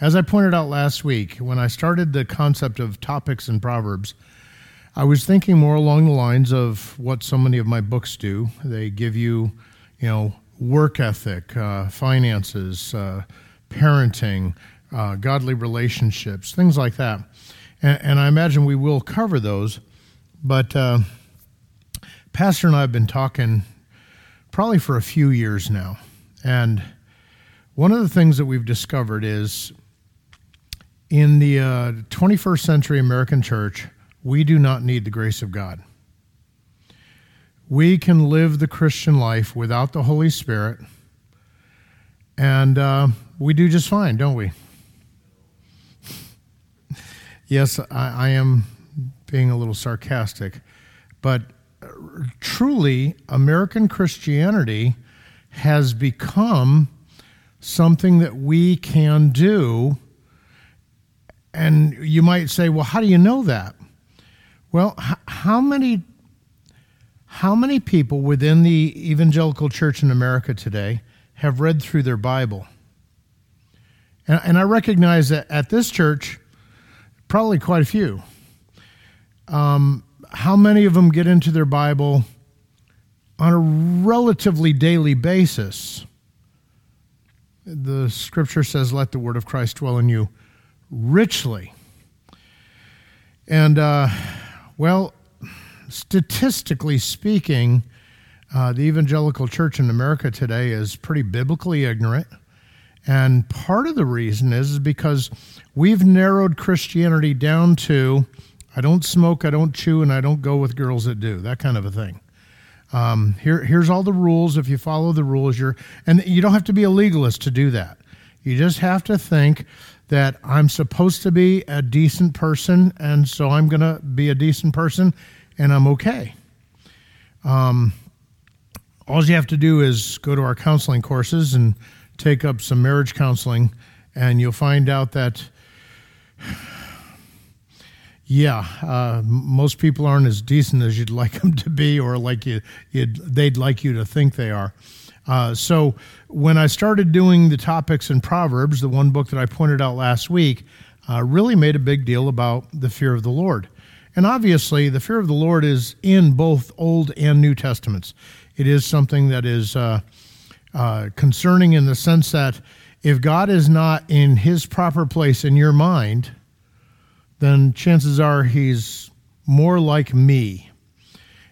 As I pointed out last week, when I started the concept of topics and Proverbs, I was thinking more along the lines of what so many of my books do. They give you, you know, work ethic, uh, finances, uh, parenting, uh, godly relationships, things like that. And, and, I imagine we will cover those. But uh, Pastor and I have been talking probably for a few years now. And one of the things that we've discovered is in the uh, 21st century American church, we do not need the grace of God. We can live the Christian life without the Holy Spirit, and uh, we do just fine, don't we? yes, I, I am being a little sarcastic, but truly, American Christianity has become something that we can do. And you might say, well, how do you know that? Well, how many how many people within the evangelical church in America today have read through their Bible? And, and I recognize that at this church, probably quite a few. Um, how many of them get into their Bible on a relatively daily basis? The scripture says, Let the word of Christ dwell in you richly. And, uh, well, statistically speaking, uh, the evangelical church in America today is pretty biblically ignorant. And part of the reason is, is because we've narrowed Christianity down to I don't smoke, I don't chew, and I don't go with girls that do, that kind of a thing. Um, here, here's all the rules. If you follow the rules, you're, and you don't have to be a legalist to do that. You just have to think that I'm supposed to be a decent person, and so I'm going to be a decent person, and I'm okay. Um, all you have to do is go to our counseling courses and take up some marriage counseling, and you'll find out that yeah, uh, most people aren't as decent as you'd like them to be, or like you, they'd like you to think they are. Uh, so when I started doing the topics in Proverbs, the one book that I pointed out last week, uh, really made a big deal about the fear of the Lord. And obviously, the fear of the Lord is in both Old and New Testaments. It is something that is uh, uh, concerning in the sense that if God is not in his proper place in your mind, then chances are he's more like me.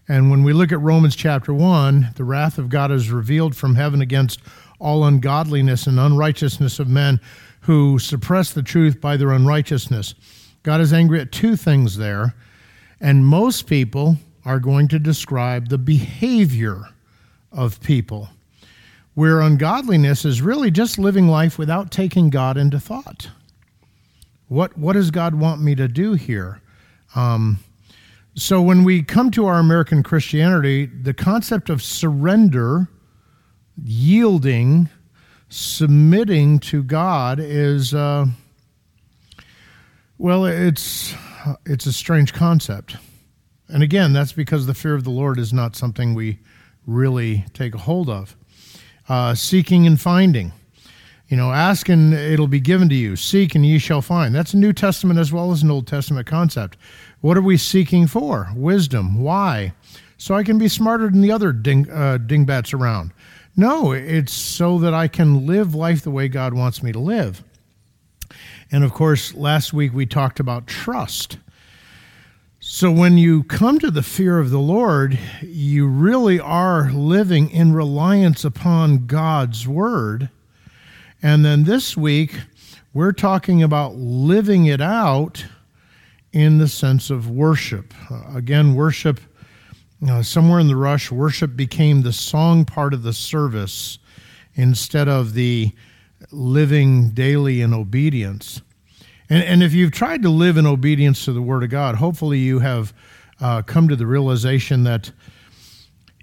And when we look at Romans chapter 1, the wrath of God is revealed from heaven against all ungodliness and unrighteousness of men who suppress the truth by their unrighteousness. God is angry at two things there, and most people are going to describe the behavior of people, where ungodliness is really just living life without taking God into thought. What what does God want me to do here? Um, so when we come to our American Christianity, the concept of surrender, yielding, submitting to God is uh, well, it's it's a strange concept. And again, that's because the fear of the Lord is not something we really take a hold of. Uh, seeking and finding. You know, ask and it'll be given to you. Seek and ye shall find. That's a New Testament as well as an Old Testament concept. What are we seeking for? Wisdom. Why? So I can be smarter than the other ding, uh, dingbats around. No, it's so that I can live life the way God wants me to live. And of course, last week we talked about trust. So when you come to the fear of the Lord, you really are living in reliance upon God's word and then this week, we're talking about living it out in the sense of worship. Uh, again, worship, uh, somewhere in the rush, worship became the song part of the service instead of the living daily in obedience. And, and if you've tried to live in obedience to the Word of God, hopefully you have uh, come to the realization that,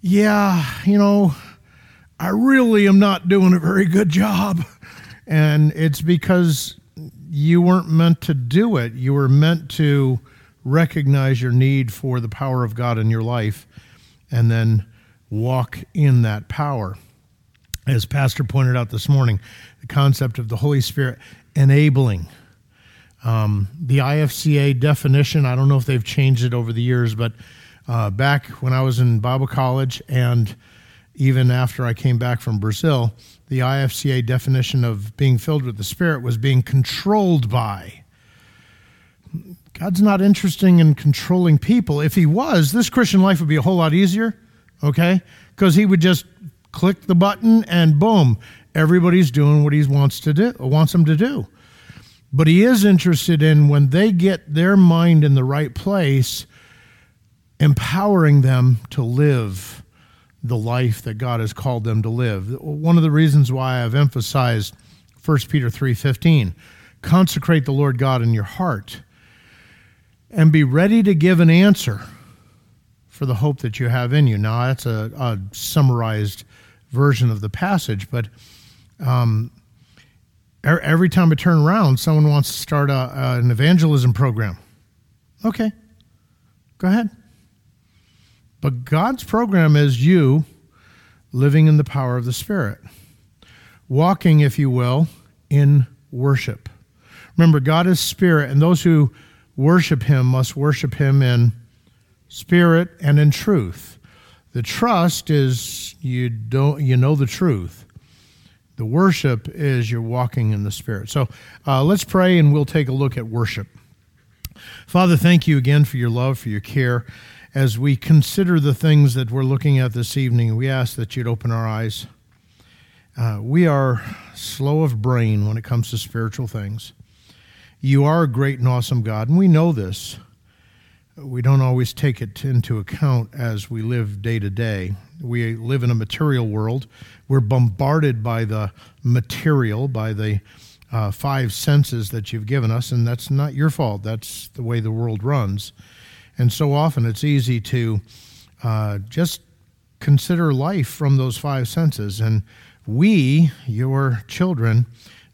yeah, you know, I really am not doing a very good job. And it's because you weren't meant to do it. You were meant to recognize your need for the power of God in your life and then walk in that power. as Pastor pointed out this morning, the concept of the Holy Spirit enabling. Um, the IFCA definition, I don't know if they've changed it over the years, but uh, back when I was in Bible college and even after I came back from Brazil, the IFCA definition of being filled with the Spirit was being controlled by. God's not interested in controlling people. If He was, this Christian life would be a whole lot easier, okay? Because He would just click the button and boom, everybody's doing what He wants to do, wants them to do. But He is interested in when they get their mind in the right place, empowering them to live the life that God has called them to live. One of the reasons why I've emphasized 1 Peter 3:15, consecrate the Lord God in your heart and be ready to give an answer for the hope that you have in you. Now that's a, a summarized version of the passage, but um, every time I turn around, someone wants to start a, an evangelism program. Okay, go ahead. But God's program is you living in the power of the Spirit, walking, if you will, in worship. Remember, God is spirit, and those who worship him must worship him in spirit and in truth. The trust is you don't you know the truth. The worship is you're walking in the spirit. So uh, let's pray, and we'll take a look at worship. Father, thank you again for your love, for your care as we consider the things that we're looking at this evening, we ask that you'd open our eyes. Uh, we are slow of brain when it comes to spiritual things. You are a great and awesome God, and we know this. We don't always take it into account as we live day to day. We live in a material world. We're bombarded by the material, by the uh, five senses that you've given us, and that's not your fault. That's the way the world runs. And so often it's easy to uh, just consider life from those five senses. And we, your children,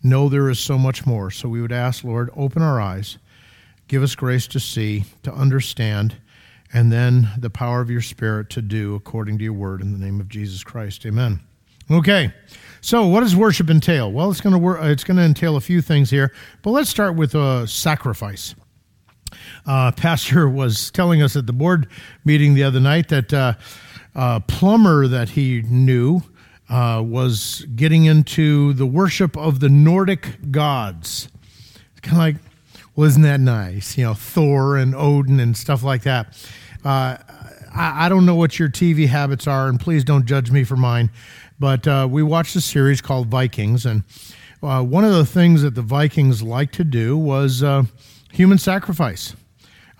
know there is so much more. So we would ask, Lord, open our eyes, give us grace to see, to understand, and then the power of your Spirit to do according to your word in the name of Jesus Christ. Amen. Okay. So, what does worship entail? Well, it's going to it's going to entail a few things here, but let's start with a sacrifice. Uh, Pastor was telling us at the board meeting the other night that uh, a plumber that he knew uh, was getting into the worship of the Nordic gods. It's Kind of like, well, isn't that nice? You know, Thor and Odin and stuff like that. Uh, I, I, don't know what your TV habits are, and please don't judge me for mine. But uh, we watched a series called Vikings, and uh, one of the things that the Vikings liked to do was human sacrifice.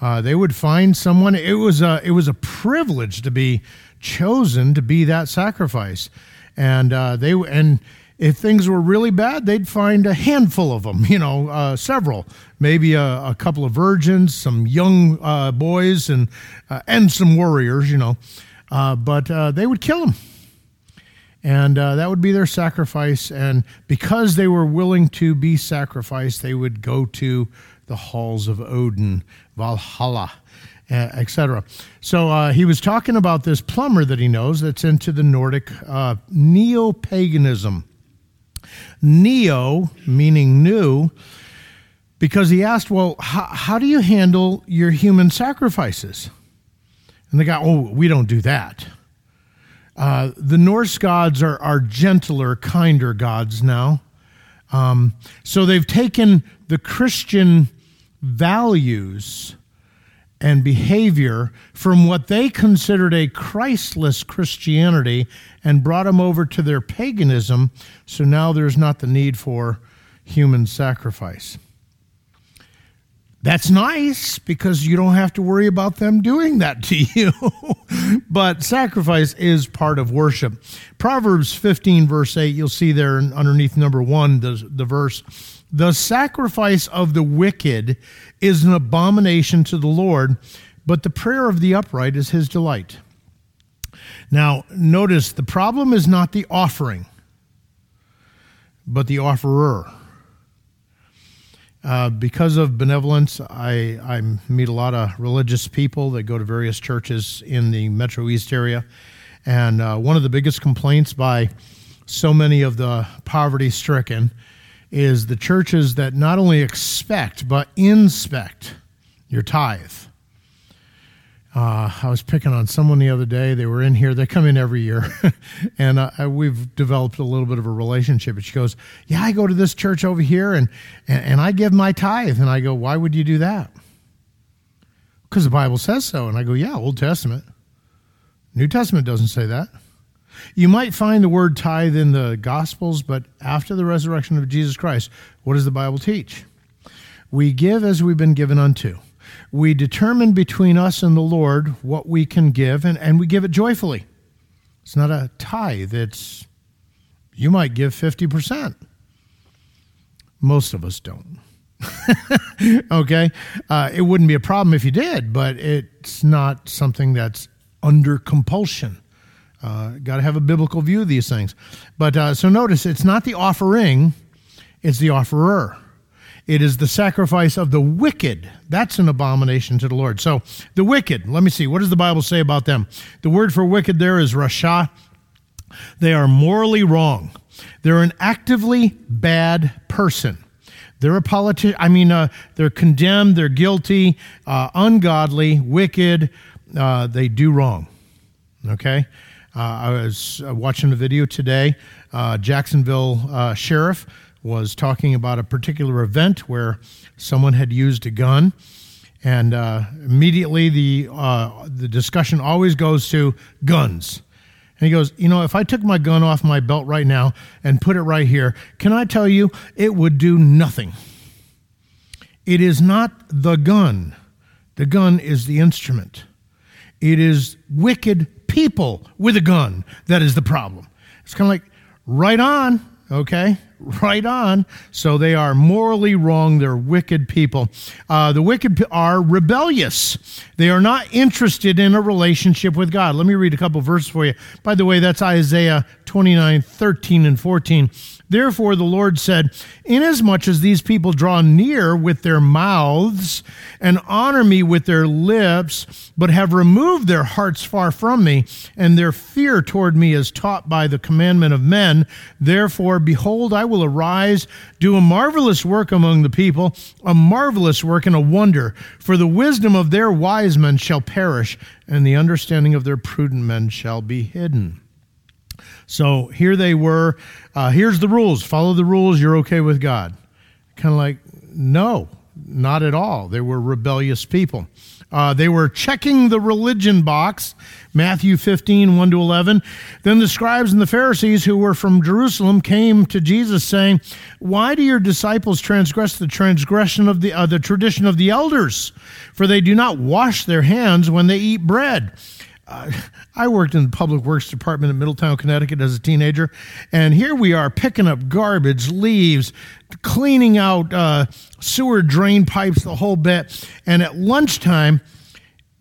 Uh, they would find someone. It was a it was a privilege to be chosen to be that sacrifice, and uh, they and if things were really bad, they'd find a handful of them. You know, uh, several, maybe a, a, couple of virgins, some young uh, boys, and uh, and some warriors. You know, uh, but they would kill them and that would be their sacrifice. And because they were willing to be sacrificed, they would go to the halls of Odin, Valhalla, etc. So uh, he was talking about this plumber that he knows that's into the Nordic uh, neo paganism. Neo, meaning new, because he asked, Well, how, how do you handle your human sacrifices? And the guy, Oh, we don't do that. Uh, the Norse gods are, are gentler, kinder gods now. Um, so they've taken the Christian values and behavior from what they considered a Christless Christianity and brought them over to their paganism. So now there's not the need for human sacrifice. That's nice because you don't have to worry about them doing that to you. but sacrifice is part of worship. Proverbs 15, verse 8, you'll see there underneath number one, the, the verse the sacrifice of the wicked is an abomination to the Lord, but the prayer of the upright is his delight. Now, notice the problem is not the offering, but the offerer. Uh, because of benevolence, I, I meet a lot of religious people that go to various churches in the Metro East area. And uh, one of the biggest complaints by so many of the poverty stricken is the churches that not only expect but inspect your tithe. Uh, I was picking on someone the other day. They were in here. They come in every year, and uh, we've developed a little bit of a relationship. And she goes, "Yeah, I go to this church over here, and, and and I give my tithe." And I go, "Why would you do that?" Because the Bible says so. And I go, "Yeah, Old Testament. New Testament doesn't say that." You might find the word tithe in the Gospels, but after the resurrection of Jesus Christ, what does the Bible teach? We give as we've been given unto we determine between us and the Lord what we can give, and, and we give it joyfully. It's not a tithe, it's you might give 50%. Most of us don't. okay? Uh, it wouldn't be a problem if you did, but it's not something that's under compulsion. Uh, Got to have a biblical view of these things. But uh, so notice it's not the offering, it's the offerer. It is the sacrifice of the wicked. That's an abomination to the Lord. So the wicked, let me see, what does the Bible say about them? The word for wicked there is rasha. They are morally wrong. They're an actively bad person. They're a politician. I mean, uh, they're condemned. They're guilty, uh, ungodly, wicked. Uh, they do wrong. Okay. Uh, I was uh, watching a video today. Uh, Jacksonville sheriff was talking about a particular event where someone had used a gun, and uh, immediately the uh, the discussion always goes to guns. And he goes, you know, if I took my gun off my belt right now and put it right here, can I tell you, it would do nothing. It is not the gun. The gun is the instrument. It is wicked people with a gun that is the problem. It's kind of like, right on, okay? right on. So they are morally wrong. They're wicked people. Uh, the wicked are rebellious. They are not interested in a relationship with God. Let me read a couple verses for you. By the way, that's Isaiah 29 13 and 14. Therefore, the Lord said, Inasmuch as these people draw near with their mouths and honor me with their lips, but have removed their hearts far from me, and their fear toward me is taught by the commandment of men, therefore, behold, I will arise, do a marvelous work among the people, a marvelous work and a wonder. For the wisdom of their wise men shall perish, and the understanding of their prudent men shall be hidden. So here they were. Uh, here's the rules. Follow the rules. You're okay with God. Kind of like, no, not at all. They were rebellious people. Uh, they were checking the religion box, Matthew 15, 1 to 11. Then the scribes and the Pharisees who were from Jerusalem came to Jesus saying, Why do your disciples transgress the transgression of the, uh, the tradition of the elders? For they do not wash their hands when they eat bread. I worked in the public works department in Middletown, Connecticut as a teenager, and here we are picking up garbage, leaves, cleaning out uh, sewer drain pipes, the whole bit. And at lunchtime,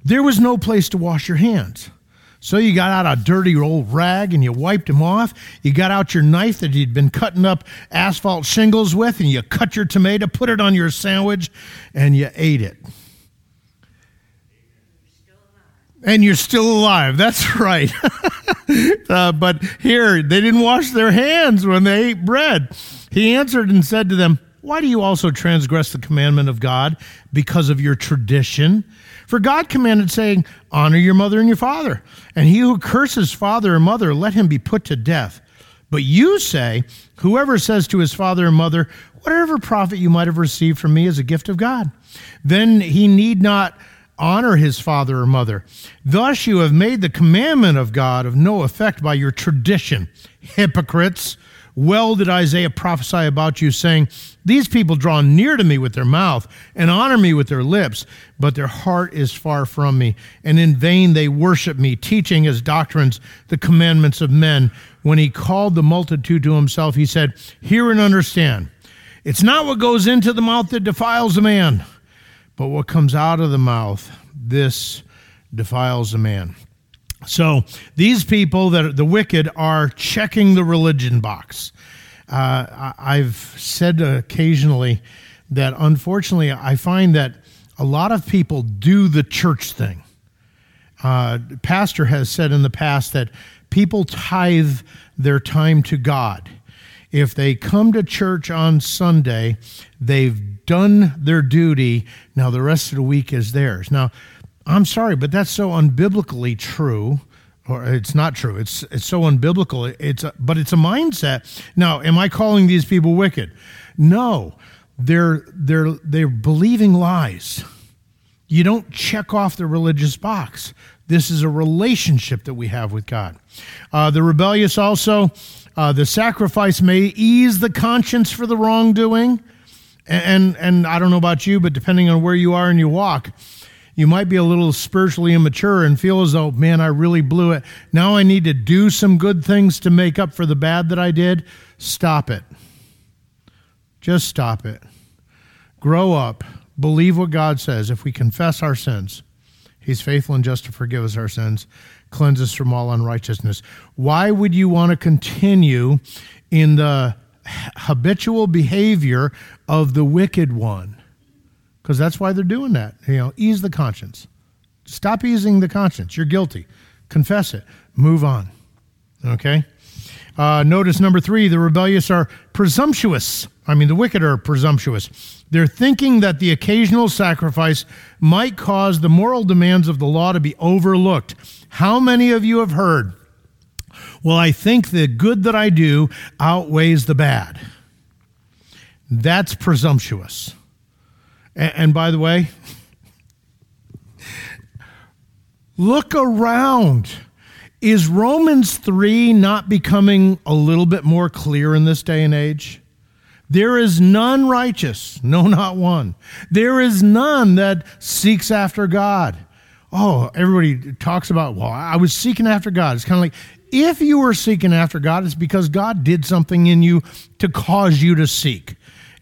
there was no place to wash your hands. So you got out a dirty old rag and you wiped them off. You got out your knife that you'd been cutting up asphalt shingles with and you cut your tomato, put it on your sandwich, and you ate it. And you're still alive. That's right. uh, but here, they didn't wash their hands when they ate bread. He answered and said to them, Why do you also transgress the commandment of God because of your tradition? For God commanded, saying, Honor your mother and your father, and he who curses father or mother, let him be put to death. But you say, Whoever says to his father or mother, Whatever profit you might have received from me is a gift of God, then he need not honor his father or mother. Thus you have made the commandment of God of no effect by your tradition. Hypocrites, well did Isaiah prophesy about you, saying, These people draw near to me with their mouth and honor me with their lips, but their heart is far from me, and in vain they worship me, teaching as doctrines the commandments of men. When he called the multitude to himself, he said, Hear and understand. It's not what goes into the mouth that defiles a man but what comes out of the mouth, this defiles a man. So these people that are the wicked are checking the religion box. Uh, I've said occasionally that unfortunately I find that a lot of people do the church thing. Uh, Pastor has said in the past that people tithe their time to God. If they come to church on Sunday, they've done their duty. Now the rest of the week is theirs. Now, I'm sorry, but that's so unbiblically true or it's not true. It's it's so unbiblical. It's a, but it's a mindset. Now, am I calling these people wicked? No, they're they're they're believing lies. You don't check off the religious box. This is a relationship that we have with God. Uh, the rebellious also, uh, the sacrifice may ease the conscience for the wrongdoing. And, and, I don't know about you, but depending on where you are in your walk, you might be a little spiritually immature and feel as though, man, I really blew it. Now I need to do some good things to make up for the bad that I did. Stop it. Just stop it. Grow up. Believe what God says. If we confess our sins, He's faithful and just to forgive us our sins, cleanse us from all unrighteousness. Why would you want to continue in the habitual behavior of the wicked one? because that's why they're doing that. You know, ease the conscience. Stop easing the conscience. You're guilty. Confess it. Move on. Okay? Uh, notice number three the rebellious are presumptuous. I mean, the wicked are presumptuous. They're thinking that the occasional sacrifice might cause the moral demands of the law to be overlooked. How many of you have heard, well, I think the good that I do outweighs the bad? That's presumptuous. And, and by the way, look around. Is Romans 3 not becoming a little bit more clear in this day and age? There is none righteous, no, not one. There is none that seeks after God. Oh, everybody talks about, well, I was seeking after God. It's kind of like, if you were seeking after God, it's because God did something in you to cause you to seek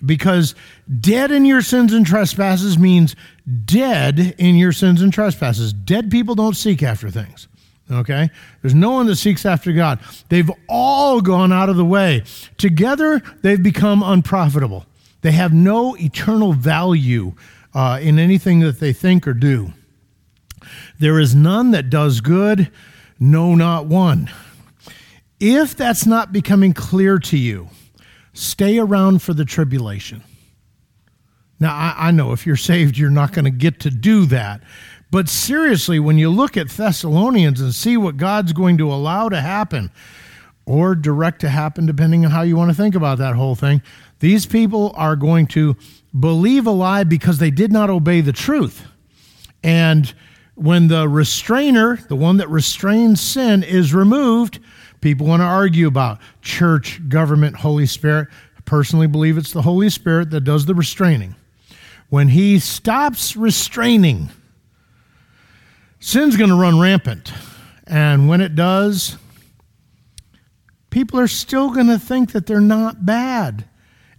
because dead in your sins and trespasses means dead in your sins and trespasses. Dead people don't seek after things. Okay? There's no one that seeks after God. They've all gone out of the way. Together, they've become unprofitable. They have no eternal value uh, in anything that they think or do. There is none that does good, no, not one. If that's not becoming clear to you, Stay around for the tribulation. Now, I, I know if you're saved, you're not going to get to do that. But seriously, when you look at Thessalonians and see what God's going to allow to happen, or direct to happen, depending on how you want to think about that whole thing, these people are going to believe a lie because they did not obey the truth. And when the restrainer, the one that restrains sin, is removed, People want to argue about church, government, Holy Spirit. I personally believe it's the Holy Spirit that does the restraining. When He stops restraining, sin's going to run rampant. And when it does, people are still going to think that they're not bad.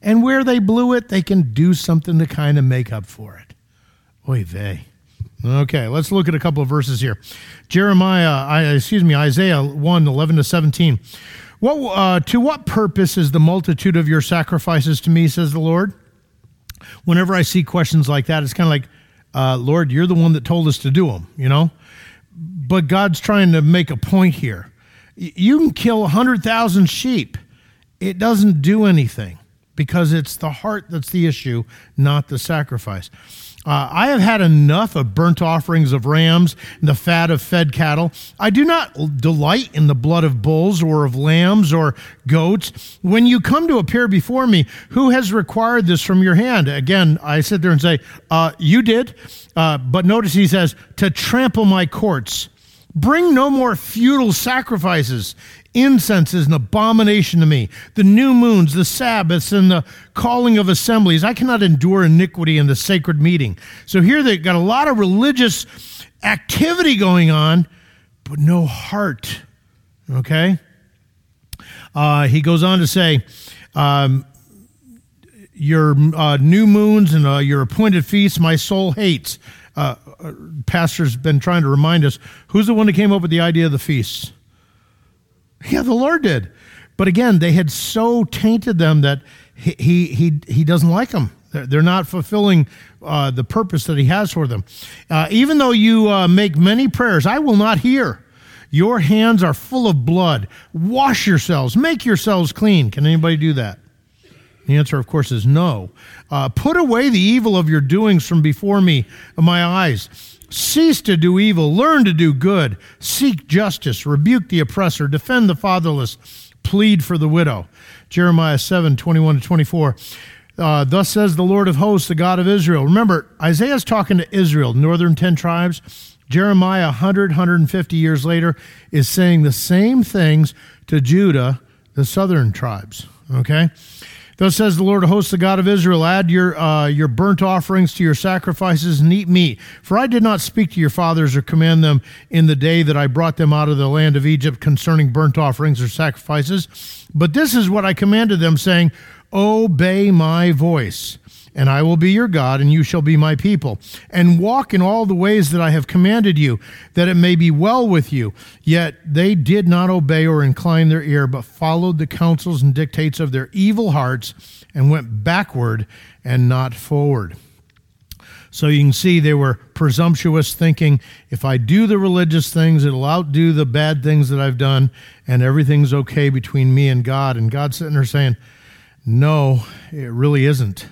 And where they blew it, they can do something to kind of make up for it. Oy vey. Okay, let's look at a couple of verses here. Jeremiah, I, excuse me, Isaiah 1 11 to 17. What, uh, to what purpose is the multitude of your sacrifices to me, says the Lord? Whenever I see questions like that, it's kind of like, uh, Lord, you're the one that told us to do them, you know? But God's trying to make a point here. You can kill 100,000 sheep, it doesn't do anything because it's the heart that's the issue, not the sacrifice. Uh, I have had enough of burnt offerings of rams and the fat of fed cattle. I do not delight in the blood of bulls or of lambs or goats. When you come to appear before me, who has required this from your hand? Again, I sit there and say, uh, You did. Uh, but notice he says, To trample my courts. Bring no more futile sacrifices. Incense is an abomination to me. The new moons, the Sabbaths, and the calling of assemblies. I cannot endure iniquity in the sacred meeting. So here they've got a lot of religious activity going on, but no heart. Okay? Uh, he goes on to say, um, your uh, new moons and uh, your appointed feasts my soul hates. Uh, uh, pastor's been trying to remind us who's the one that came up with the idea of the feasts? Yeah, the Lord did. But again, they had so tainted them that he, he, he, he doesn't like them. They're not fulfilling uh, the purpose that he has for them. Uh, even though you uh, make many prayers, I will not hear. Your hands are full of blood. Wash yourselves, make yourselves clean. Can anybody do that? The answer, of course, is no. Uh, put away the evil of your doings from before me, my eyes. Cease to do evil, learn to do good, seek justice, rebuke the oppressor, defend the fatherless, plead for the widow. Jeremiah 7 21 to 24. Uh, Thus says the Lord of hosts, the God of Israel. Remember, Isaiah's talking to Israel, northern 10 tribes. Jeremiah, 100, 150 years later, is saying the same things to Judah, the southern tribes. Okay? Thus says the Lord of hosts, the God of Israel, add your, uh, your burnt offerings to your sacrifices and eat meat. For I did not speak to your fathers or command them in the day that I brought them out of the land of Egypt concerning burnt offerings or sacrifices. But this is what I commanded them, saying, Obey my voice, and I will be your God, and you shall be my people. And walk in all the ways that I have commanded you, that it may be well with you. Yet they did not obey or incline their ear, but followed the counsels and dictates of their evil hearts, and went backward and not forward. So you can see they were presumptuous, thinking if I do the religious things, it'll outdo the bad things that I've done, and everything's okay between me and God. And God's sitting there saying, no, it really isn't.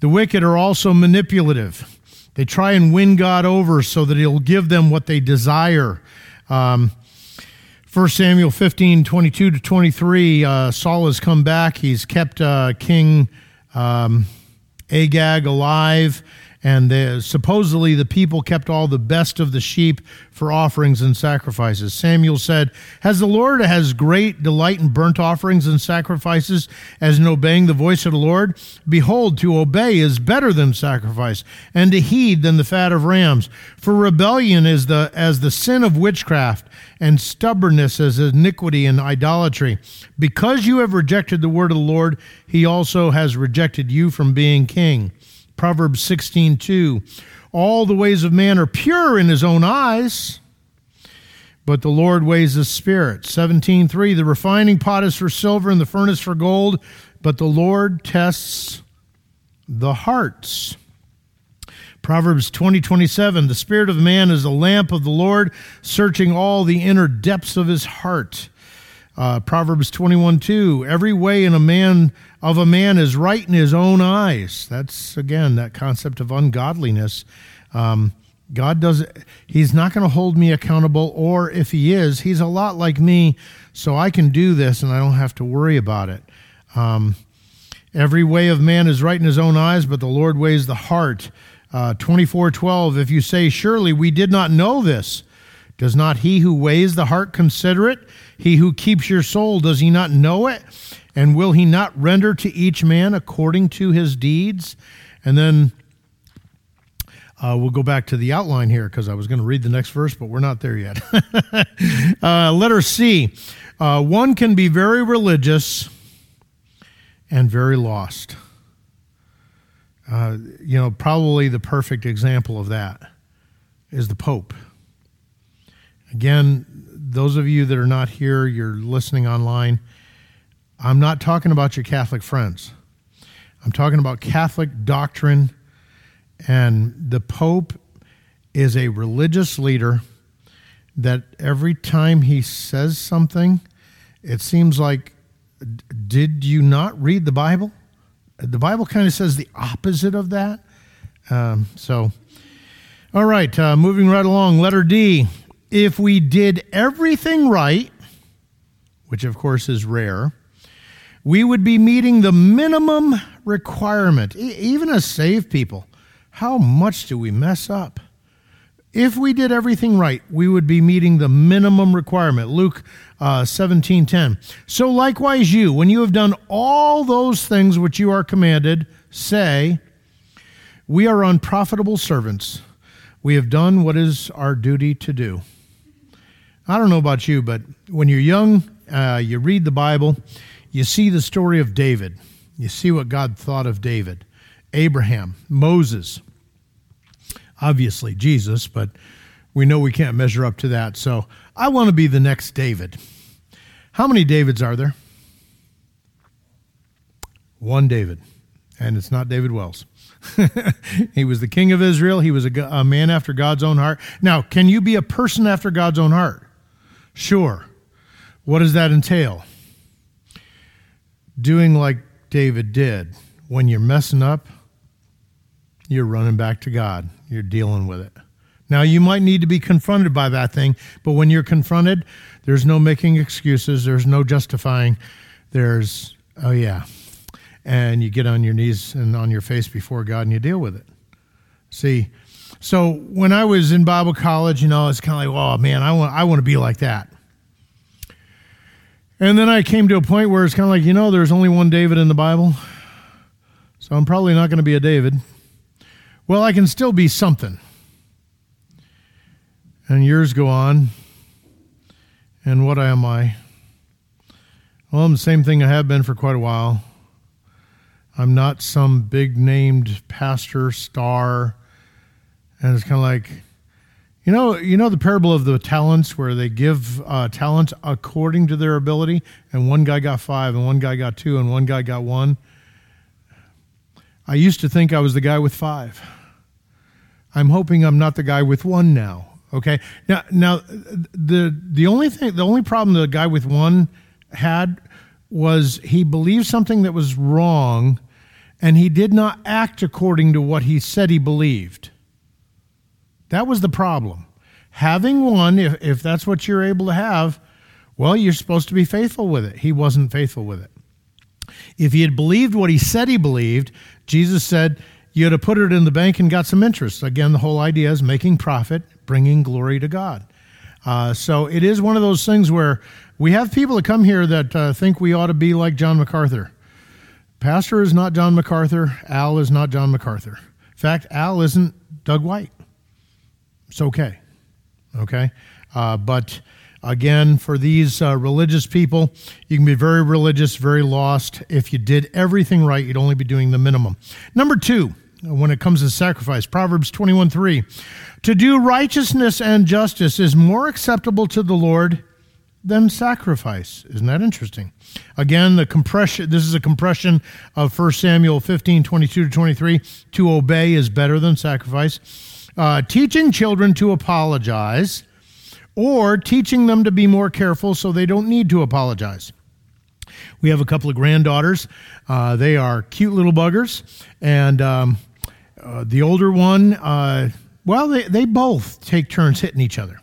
The wicked are also manipulative. They try and win God over so that he'll give them what they desire. Um, 1 Samuel 15, 22 to 23, uh, Saul has come back. He's kept uh, King um, Agag alive and supposedly the people kept all the best of the sheep for offerings and sacrifices. Samuel said, Has the Lord has great delight in burnt offerings and sacrifices as in obeying the voice of the Lord? Behold, to obey is better than sacrifice, and to heed than the fat of rams. For rebellion is the as the sin of witchcraft, and stubbornness as iniquity and idolatry. Because you have rejected the word of the Lord, he also has rejected you from being king. Proverbs 16:2 All the ways of man are pure in his own eyes, but the Lord weighs the spirit. 17:3 The refining pot is for silver and the furnace for gold, but the Lord tests the hearts. Proverbs 20, 27, the spirit of man is a lamp of the Lord, searching all the inner depths of his heart. Uh, Proverbs 21, 2, every way in a man of a man is right in his own eyes. That's, again, that concept of ungodliness. Um, God does he's not going to hold me accountable or if he is, he's a lot like me, so I can do this and I don't have to worry about it. Um, every way of man is right in his own eyes, but the Lord weighs the heart. Uh, 24:12 If you say surely we did not know this, does not he who weighs the heart consider it? He who keeps your soul does he not know it? And will he not render to each man according to his deeds? And then uh, we'll go back to the outline here because I was going to read the next verse, but we're not there yet. uh, letter C. Uh, one can be very religious and very lost. Uh, you know, probably the perfect example of that is the Pope. Again, those of you that are not here, you're listening online I'm not talking about your Catholic friends. I'm talking about Catholic doctrine, and the Pope is a religious leader that every time he says something, it seems like, did you not read the Bible? The Bible kind of says the opposite of that. Um, so, all right, uh, moving right along. Letter D. If we did everything right, which of course is rare, we would be meeting the minimum requirement. E- even as saved people, how much do we mess up? If we did everything right, we would be meeting the minimum requirement. Luke uh, 17:10. So likewise you, when you have done all those things which you are commanded, say, we are unprofitable servants. We have done what is our duty to do. I don't know about you, but when you're young, uh, you read the Bible, you see the story of David. You see what God thought of David, Abraham, Moses, obviously Jesus, but we know we can't measure up to that. So I want to be the next David. How many Davids are there? One David, and it's not David Wells. he was the king of Israel. He was a, a, man after God's own heart. Now, can you be a person after God's own heart? Sure. What does that entail? Doing like David did. When you're messing up, you're running back to God. You're dealing with it. Now, you might need to be confronted by that thing, but when you're confronted, there's no making excuses, there's no justifying. There's, oh, yeah. And you get on your knees and on your face before God and you deal with it. See, so when I was in Bible college, you know, it's kind of like, oh man, I want, I want to be like that. And then I came to a point where it's kind of like, you know, there's only one David in the Bible. So I'm probably not going to be a David. Well, I can still be something. And years go on. And what am I? Well, I'm the same thing I have been for quite a while. I'm not some big named pastor, star. And it's kind of like, you know, you know the parable of the talents where they give uh, talents according to their ability, and one guy got five, and one guy got two, and one guy got one. I used to think I was the guy with five. I'm hoping I'm not the guy with one now. Okay. Now, now the the only thing, the only problem the guy with one had was he believed something that was wrong, and he did not act according to what he said he believed. That was the problem. Having one, if, if that's what you're able to have, well, you're supposed to be faithful with it. He wasn't faithful with it. If he had believed what he said he believed, Jesus said, you had to put it in the bank and got some interest. Again, the whole idea is making profit, bringing glory to God. Uh, so it is one of those things where we have people that come here that uh, think we ought to be like John MacArthur. Pastor is not John MacArthur. Al is not John MacArthur. In fact, Al isn't Doug White. It's okay. Okay? Uh, but again, for these uh, religious people, you can be very religious, very lost. If you did everything right, you'd only be doing the minimum. Number two, when it comes to sacrifice, Proverbs 21 3. To do righteousness and justice is more acceptable to the Lord than sacrifice. Isn't that interesting? Again, the compression, this is a compression of 1 Samuel 15 22 to 23. To obey is better than sacrifice uh, teaching children to apologize or teaching them to be more careful so they don't need to apologize. We have a couple of granddaughters. Uh, they are cute little buggers. And um, uh, the older one, uh, well, they, they both take turns hitting each other.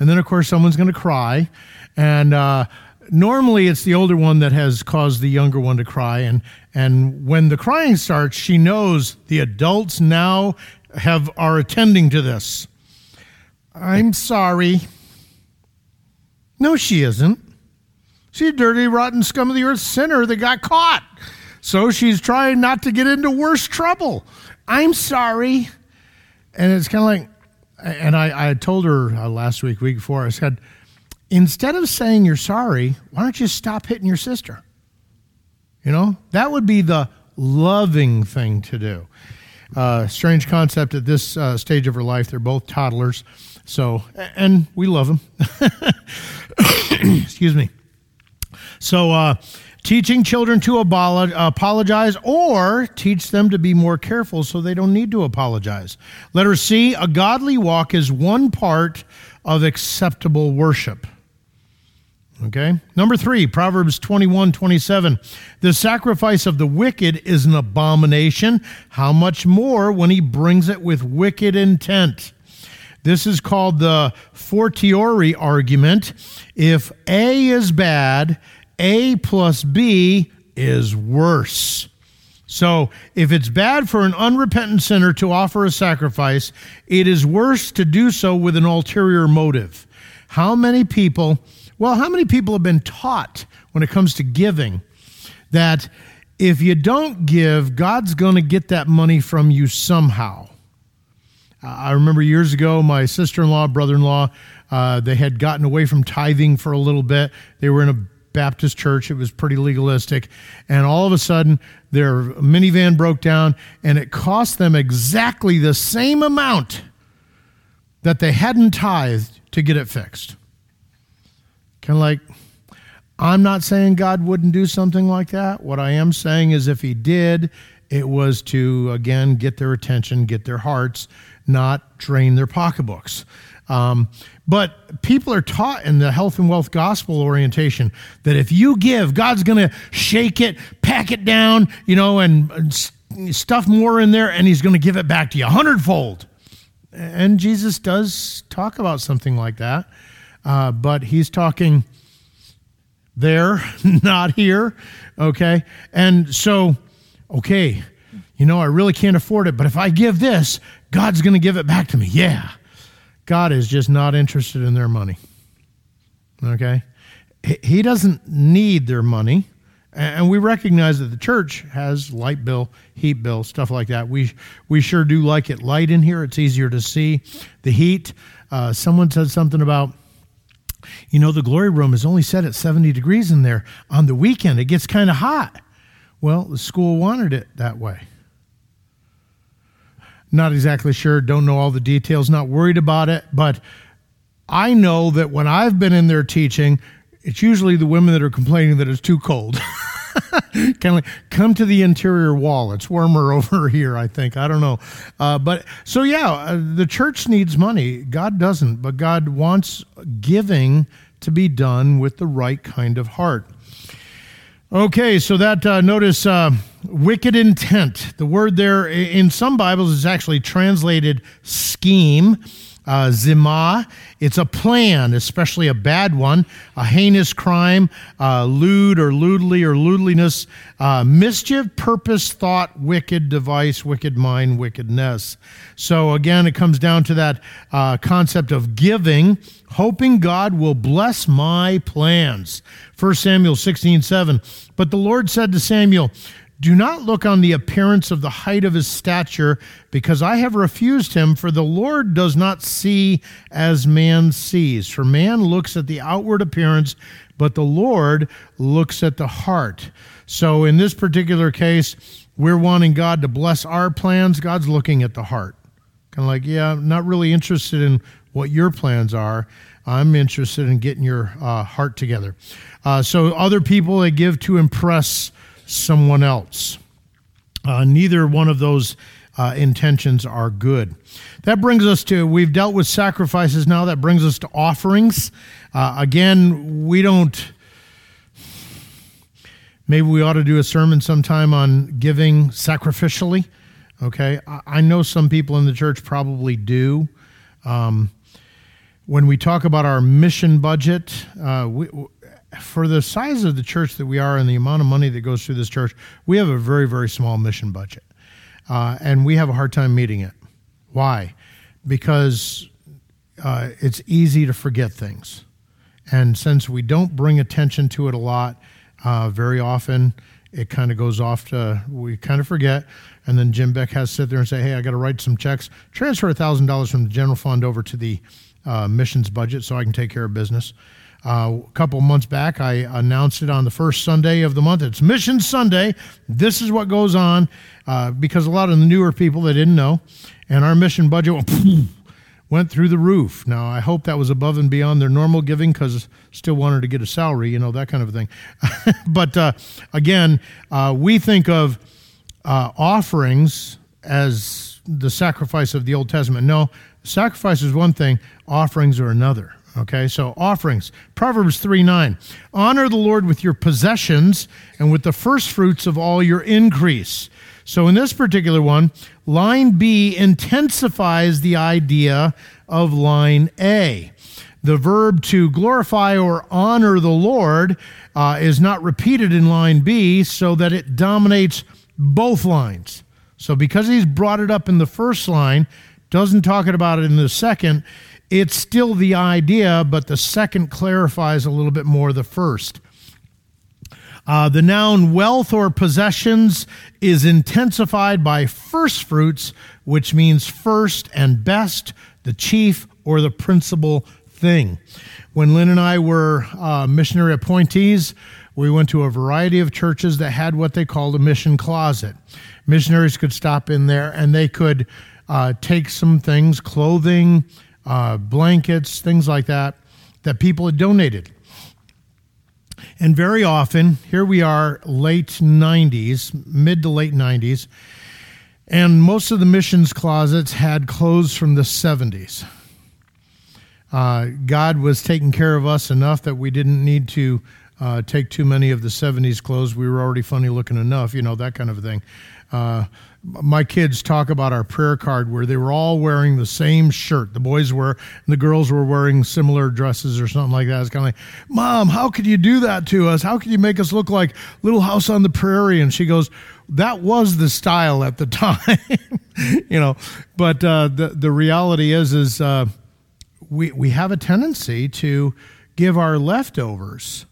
And then, of course, someone's going to cry. And uh, normally it's the older one that has caused the younger one to cry. And, and when the crying starts, she knows the adults now have are attending to this. I'm sorry. No, she isn't. She's a dirty, rotten scum of the earth sinner that got caught. So she's trying not to get into worse trouble. I'm sorry. And it's kind of like, and I, I told her uh, last week, week before, I said, instead of saying you're sorry, why don't you stop hitting your sister? You know, that would be the loving thing to do. Uh, strange concept at this uh, stage of her life. They're both toddlers. So, and we love them. Excuse me. So, uh, teaching children to apologize or teach them to be more careful so they don't need to apologize. Letter C, a godly walk is one part of acceptable worship. Okay. Number three, Proverbs 21 27. The sacrifice of the wicked is an abomination. How much more when he brings it with wicked intent? This is called the fortiori argument. If A is bad, A plus B is worse. So, if it's bad for an unrepentant sinner to offer a sacrifice, it is worse to do so with an ulterior motive. How many people well, how many people have been taught when it comes to giving that if you don't give, God's going to get that money from you somehow? Uh, I remember years ago, my sister in law, brother in law, uh, they had gotten away from tithing for a little bit. They were in a Baptist church. It was pretty legalistic. And all of a sudden, their minivan broke down, and it cost them exactly the same amount that they hadn't tithed to get it fixed. Kind of like, I'm not saying God wouldn't do something like that. What I am saying is if He did, it was to, again, get their attention, get their hearts, not drain their pocketbooks. Um, but people are taught in the health and wealth gospel orientation that if you give, God's going to shake it, pack it down, you know, and, and stuff more in there, and He's going to give it back to you a hundredfold. And Jesus does talk about something like that, uh, but He's talking there, not here. Okay. And so, okay, you know, I really can't afford it, but if I give this, God's going to give it back to me. Yeah. God is just not interested in their money. Okay? He doesn't need their money. And we recognize that the church has light bill, heat bill, stuff like that. We, we sure do like it light in here. It's easier to see the heat. Uh, someone said something about, you know, the glory room is only set at 70 degrees in there. On the weekend, it gets kind of hot. Well, the school wanted it that way. Not exactly sure, don't know all the details, not worried about it, but I know that when I've been in there teaching, it's usually the women that are complaining that it's too cold. kind of come to the interior wall. It's warmer over here, I think. I don't know. Uh, but so, yeah, uh, the church needs money. God doesn't, but God wants giving to be done with the right kind of heart. Okay, so that uh, notice uh, wicked intent. The word there in some Bibles is actually translated scheme. Uh, zima, it's a plan, especially a bad one, a heinous crime, uh, lewd or lewdly or lewdliness, uh, mischief, purpose, thought, wicked device, wicked mind, wickedness. So again, it comes down to that uh, concept of giving, hoping God will bless my plans. 1 Samuel 16, 7. But the Lord said to Samuel, do not look on the appearance of the height of his stature, because I have refused him, for the Lord does not see as man sees. For man looks at the outward appearance, but the Lord looks at the heart. So in this particular case, we're wanting God to bless our plans. God's looking at the heart. Kind of like, yeah, I'm not really interested in what your plans are. I'm interested in getting your uh, heart together. Uh, so other people, they give to impress someone else. Uh, neither one of those uh, intentions are good. That brings us to, we've dealt with sacrifices now, that brings us to offerings. Uh, again, we don't, maybe we ought to do a sermon sometime on giving sacrificially. Okay, I know some people in the church probably do. Um, when we talk about our mission budget, uh, we, for the size of the church that we are and the amount of money that goes through this church, we have a very, very small mission budget. Uh, and we have a hard time meeting it. Why? Because uh, it's easy to forget things. And since we don't bring attention to it a lot, uh, very often it kind of goes off to, we kind of forget. And then Jim Beck has to sit there and say, hey, I got to write some checks, transfer $1,000 from the general fund over to the uh, missions budget so I can take care of business. Uh, a couple months back, I announced it on the first Sunday of the month. It's Mission Sunday. This is what goes on uh, because a lot of the newer people they didn't know, and our mission budget went, through the roof. Now I hope that was above and beyond their normal giving because still wanted to get a salary, you know that kind of thing. but uh, again, uh, we think of uh, offerings as the sacrifice of the Old Testament. No, sacrifice is one thing; offerings are another. Okay, so offerings. Proverbs 3 9. Honor the Lord with your possessions and with the first fruits of all your increase. So in this particular one, line B intensifies the idea of line A. The verb to glorify or honor the Lord uh, is not repeated in line B so that it dominates both lines. So because he's brought it up in the first line, doesn't talk about it in the second, it's still the idea, but the second clarifies a little bit more the first. Uh, the noun wealth or possessions is intensified by first fruits, which means first and best, the chief or the principal thing. When Lynn and I were uh, missionary appointees, we went to a variety of churches that had what they called a mission closet. Missionaries could stop in there and they could uh, take some things, clothing, uh, blankets, things like that, that people had donated. And very often, here we are, late 90s, mid to late 90s, and most of the missions closets had clothes from the 70s. Uh, God was taking care of us enough that we didn't need to uh, take too many of the 70s clothes. We were already funny looking enough, you know, that kind of thing. My kids talk about our prayer card where they were all wearing the same shirt. The boys were, and the girls were wearing similar dresses or something like that. It's kind of like, Mom, how could you do that to us? How could you make us look like Little House on the Prairie? And she goes, That was the style at the time, you know. But uh, the the reality is, is uh, we we have a tendency to give our leftovers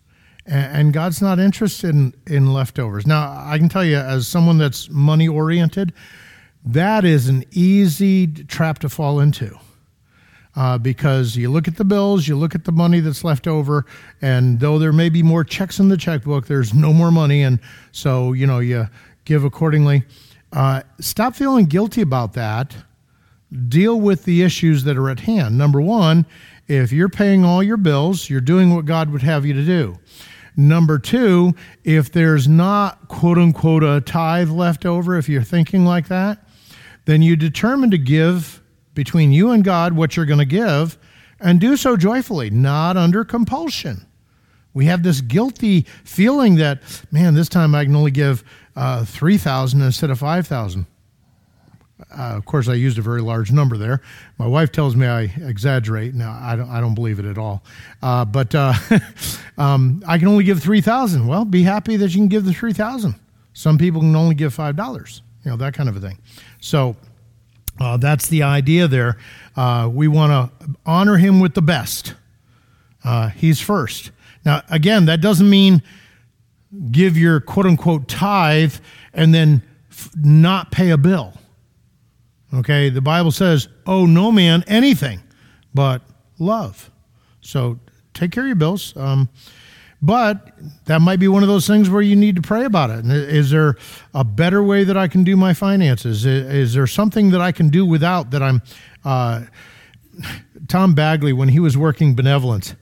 and God's not interested in, in leftovers. Now, I can tell you, as someone that's money oriented, that is an easy trap to fall into. Uh, because you look at the bills, you look at the money that's left over, and though there may be more checks in the checkbook, there's no more money, and so you know you give accordingly. Uh, stop feeling guilty about that. Deal with the issues that are at hand. Number one, if you're paying all your bills, you're doing what God would have you to do. Number two, if there's not quote unquote a tithe left over, if you're thinking like that, then you determine to give between you and God what you're going to give and do so joyfully, not under compulsion. We have this guilty feeling that, man, this time I can only give uh, 3,000 instead of 5,000. Uh, of course, I used a very large number there. My wife tells me I exaggerate. Now, I don't, I don't believe it at all. Uh, but uh, um, I can only give 3000 Well, be happy that you can give the 3000 Some people can only give $5, you know, that kind of a thing. So uh, that's the idea there. Uh, we want to honor him with the best. Uh, he's first. Now, again, that doesn't mean give your quote unquote tithe and then f- not pay a bill. Okay, the Bible says, "Oh, no man anything but love." So take care of your bills. Um, but that might be one of those things where you need to pray about it. Is there a better way that I can do my finances? Is there something that I can do without that I'm. Uh, Tom Bagley, when he was working benevolence,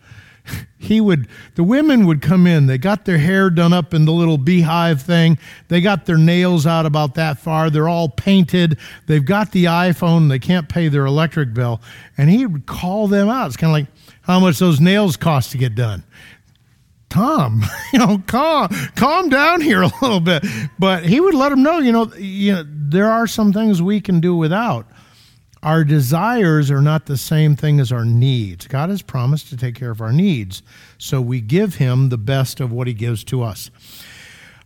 he would the women would come in. They got their hair done up in the little beehive thing. They got their nails out about that far. They're all painted. They've got the iphone. They can't pay their electric bill. And he would call them out. It's kind of like how much those nails cost to get done. Tom you know calm calm down here a little bit. But he would let them know you know you know there are some things we can do without our desires are not the same thing as our needs. God has promised to take care of our needs, so we give Him the best of what He gives to us.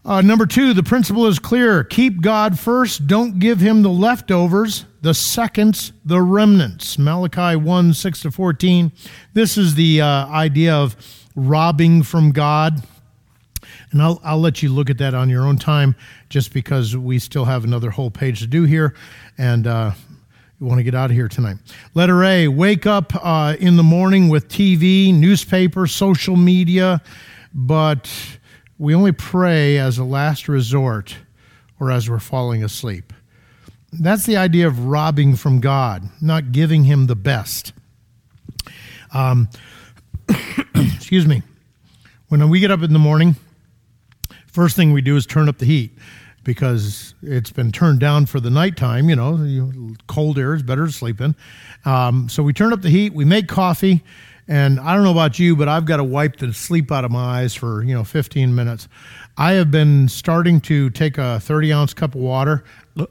Uh, number two, the principle is clear. Keep God first. Don't give Him the leftovers, the seconds, the remnants. Malachi 1 6 to 14. This is the uh, idea of robbing from God. And I'll, I'll let you look at that on your own time just because we still have another whole page to do here. And uh, want to get out of here tonight. Letter A wake up uh, in the morning with TV, newspaper, social media, but we only pray as a last resort or as we're falling asleep. That's the idea of robbing from God, not giving Him the best. Um, excuse me. When we get up in the morning, first thing we do is turn up the heat because it's been turned down for the nighttime. You know, cold air is better to sleep in. Um, so we turn up the heat, we make coffee, and I don't know about you, but I've got to wipe the sleep out of my eyes for you know 15 minutes. I have been starting to take a 30 ounce cup of water, you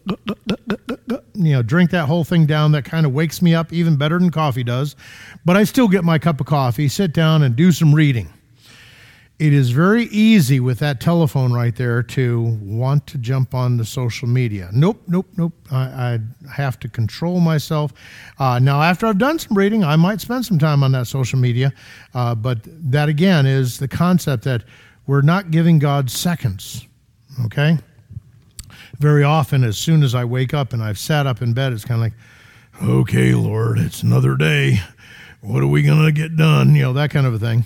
know, drink that whole thing down. That kind of wakes me up even better than coffee does. But I still get my cup of coffee, sit down, and do some reading it is very easy with that telephone right there to want to jump on the social media. Nope, nope, nope. I, I have to control myself. Uh, now, after I've done some reading, I might spend some time on that social media. Uh, but that again is the concept that we're not giving God seconds. Okay? Very often, as soon as I wake up and I've sat up in bed, it's kind of like, okay, Lord, it's another day. What are we going to get done? You know, that kind of a thing.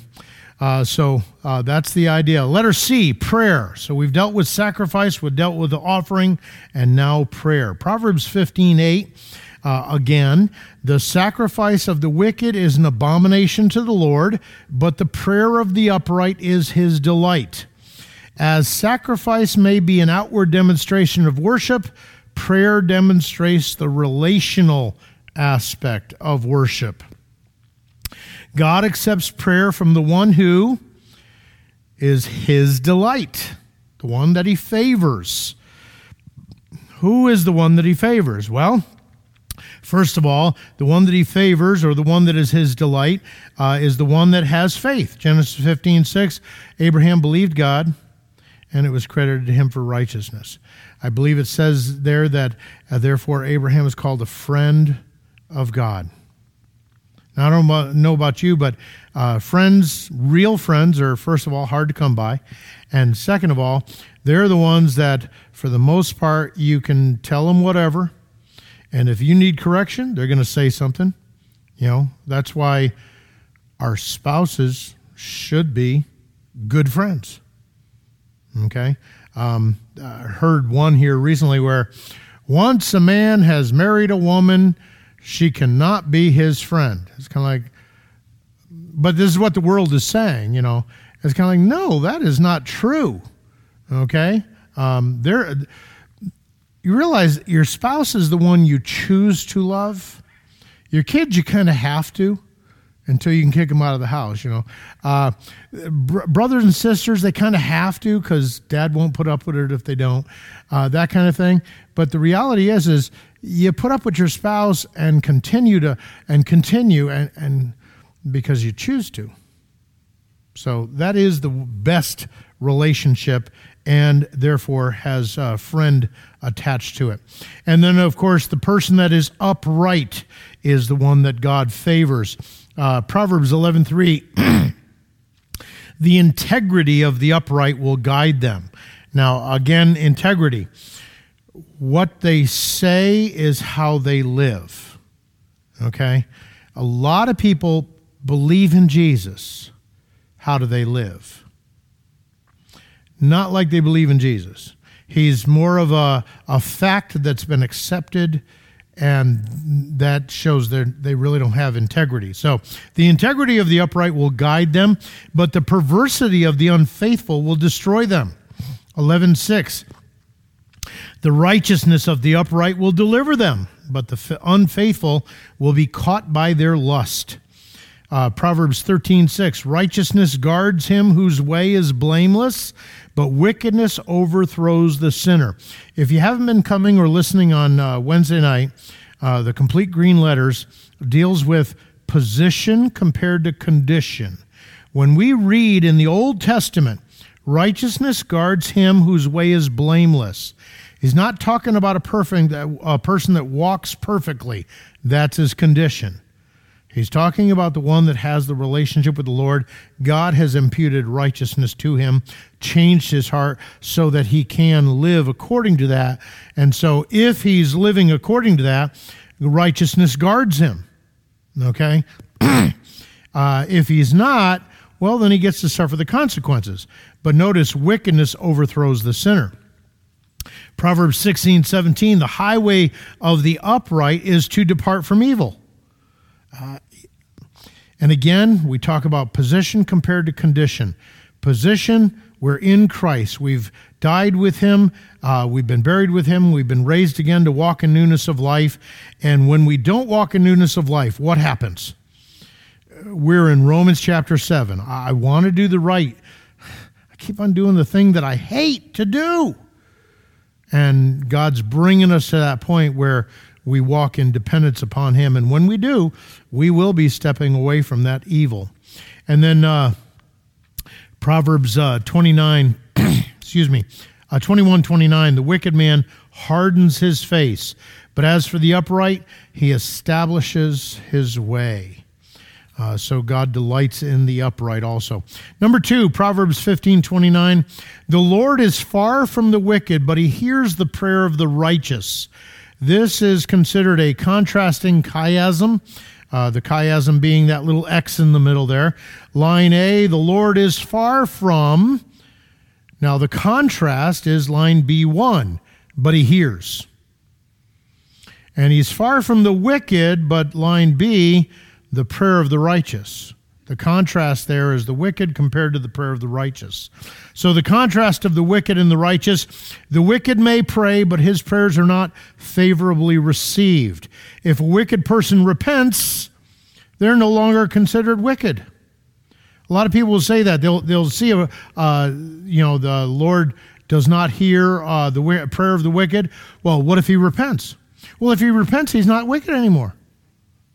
Uh, so uh, that's the idea. Letter C, prayer. So we've dealt with sacrifice, we've dealt with the offering, and now prayer. Proverbs 15 8. Uh, again, the sacrifice of the wicked is an abomination to the Lord, but the prayer of the upright is his delight. As sacrifice may be an outward demonstration of worship, prayer demonstrates the relational aspect of worship. God accepts prayer from the one who is his delight, the one that he favors. Who is the one that he favors? Well, First of all, the one that he favors, or the one that is his delight, uh, is the one that has faith. Genesis 15, 6, Abraham believed God, and it was credited to him for righteousness. I believe it says there that, uh, therefore, Abraham is called a friend of God. Now, I don't know about you, but uh, friends, real friends, are, first of all, hard to come by. And second of all, they're the ones that, for the most part, you can tell them whatever and if you need correction, they're going to say something. You know, that's why our spouses should be good friends. Okay? Um, I heard one here recently where once a man has married a woman, she cannot be his friend. It's kind of like, but this is what the world is saying, you know. It's kind of like, no, that is not true. Okay? Um, there you realize your spouse is the one you choose to love. Your kids, you kind of have to until you can kick them out of the house, you know. Uh, br- brothers and sisters, they kind of have to because dad won't put up with it if they don't, uh, that kind of thing. But the reality is, is you put up with your spouse and continue to, and continue, and, and because you choose to. So that is the best relationship and therefore has a friend attached to it. And then, of course, the person that is upright is the one that God favors. Uh, Proverbs 11:3 The integrity of the upright will guide them. Now, again, integrity. What they say is how they live. Okay? A lot of people believe in Jesus. How do they live? not like they believe in Jesus. He's more of a, a fact that's been accepted, and that shows that they really don't have integrity. So the integrity of the upright will guide them, but the perversity of the unfaithful will destroy them. 11.6 The righteousness of the upright will deliver them, but the unfaithful will be caught by their lust. Uh, Proverbs 13, 6. Righteousness guards him whose way is blameless, but wickedness overthrows the sinner. If you haven't been coming or listening on uh, Wednesday night, uh, the Complete Green Letters deals with position compared to condition. When we read in the Old Testament, righteousness guards him whose way is blameless. He's not talking about a perfect a person that walks perfectly. That's his condition. He's talking about the one that has the relationship with the Lord. God has imputed righteousness to him, changed his heart so that he can live according to that. And so, if he's living according to that, righteousness guards him. Okay? uh, if he's not, well, then he gets to suffer the consequences. But notice, wickedness overthrows the sinner. Proverbs 16, 17, the highway of the upright is to depart from evil. Uh, and again, we talk about position compared to condition. Position, we're in Christ. We've died with Him. Uh, we've been buried with Him. We've been raised again to walk in newness of life. And when we don't walk in newness of life, what happens? We're in Romans chapter 7. I want to do the right. I keep on doing the thing that I hate to do. And God's bringing us to that point where we walk in dependence upon Him. And when we do, we will be stepping away from that evil. And then uh, Proverbs uh, 29, excuse me, uh, 21 29, the wicked man hardens his face, but as for the upright, he establishes his way. Uh, so God delights in the upright also. Number two, Proverbs 15 29. The Lord is far from the wicked, but he hears the prayer of the righteous. This is considered a contrasting chiasm. Uh, the chiasm being that little X in the middle there. Line A, the Lord is far from. Now, the contrast is line B1, but he hears. And he's far from the wicked, but line B, the prayer of the righteous. The contrast there is the wicked compared to the prayer of the righteous. So, the contrast of the wicked and the righteous the wicked may pray, but his prayers are not favorably received. If a wicked person repents, They're no longer considered wicked. A lot of people will say that they'll they'll see uh, you know the Lord does not hear uh, the prayer of the wicked. Well, what if he repents? Well, if he repents, he's not wicked anymore.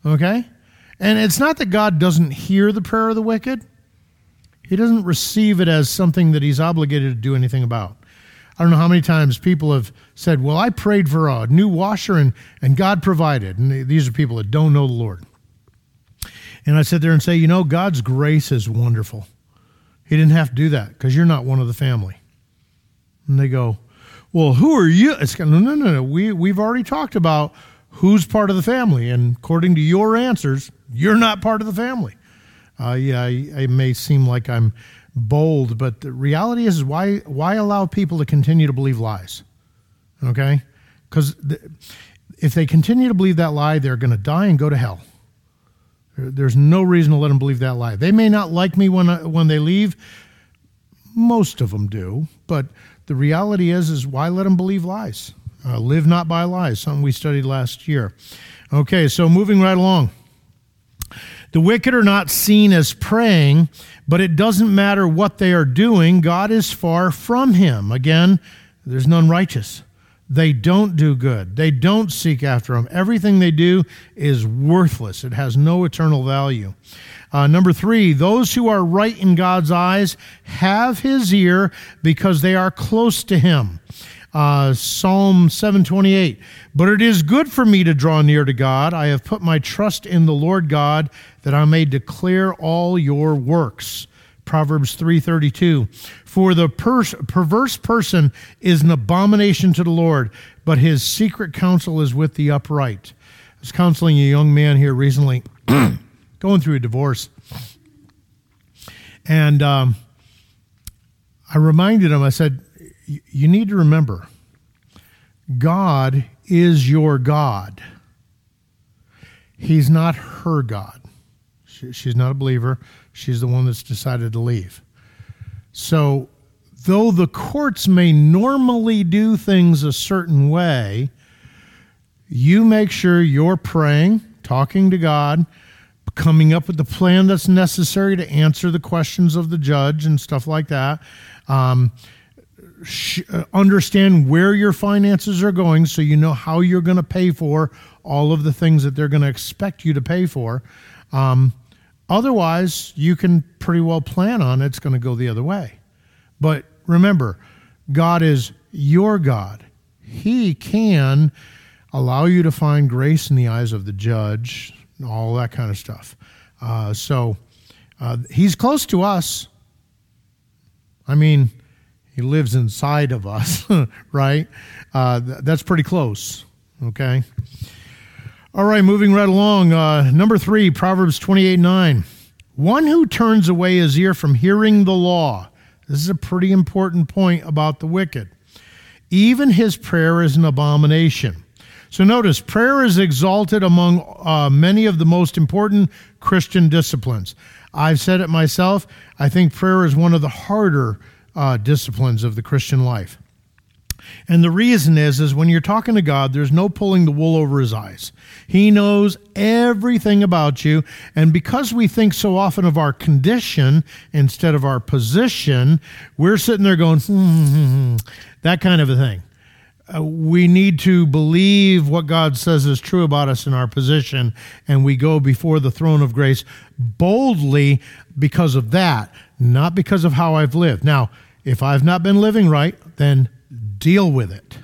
Okay, and it's not that God doesn't hear the prayer of the wicked. He doesn't receive it as something that he's obligated to do anything about. I don't know how many times people have said, Well, I prayed for a new washer and, and God provided. And these are people that don't know the Lord. And I sit there and say, You know, God's grace is wonderful. He didn't have to do that because you're not one of the family. And they go, Well, who are you? It's no, no, no, no. We, we've already talked about who's part of the family. And according to your answers, you're not part of the family. Uh, yeah, it may seem like I'm bold, but the reality is, why why allow people to continue to believe lies? Okay, because if they continue to believe that lie, they're going to die and go to hell. There's no reason to let them believe that lie. They may not like me when when they leave. Most of them do, but the reality is, is why let them believe lies? Uh, live not by lies, something we studied last year. Okay, so moving right along. The wicked are not seen as praying, but it doesn't matter what they are doing. God is far from him. Again, there's none righteous. They don't do good. They don't seek after him. Everything they do is worthless. It has no eternal value. Uh, number three, those who are right in God's eyes have his ear because they are close to him. Uh, Psalm 728. But it is good for me to draw near to God. I have put my trust in the Lord God that I may declare all your works. Proverbs 3:32 For the perverse person is an abomination to the Lord, but his secret counsel is with the upright. I was counseling a young man here recently going through a divorce. And um, I reminded him, I said, You need to remember, God is your God. He's not her God. She, she's not a believer. She's the one that's decided to leave. So, though the courts may normally do things a certain way, you make sure you're praying, talking to God, coming up with the plan that's necessary to answer the questions of the judge and stuff like that. Um, sh- uh, understand where your finances are going so you know how you're going to pay for all of the things that they're going to expect you to pay for. Um, Otherwise, you can pretty well plan on it's going to go the other way. But remember, God is your God. He can allow you to find grace in the eyes of the judge, all that kind of stuff. Uh, so uh, he's close to us. I mean, he lives inside of us, right? Uh, th- that's pretty close, okay? All right, moving right along. Uh, number three, Proverbs 28 9. One who turns away his ear from hearing the law. This is a pretty important point about the wicked. Even his prayer is an abomination. So notice, prayer is exalted among uh, many of the most important Christian disciplines. I've said it myself. I think prayer is one of the harder uh, disciplines of the Christian life. And the reason is is when you're talking to God, there's no pulling the wool over his eyes. He knows everything about you, and because we think so often of our condition instead of our position, we're sitting there going, hmm, that kind of a thing. Uh, we need to believe what God says is true about us in our position, and we go before the throne of grace boldly because of that, not because of how I've lived. Now, if I've not been living right, then deal with it.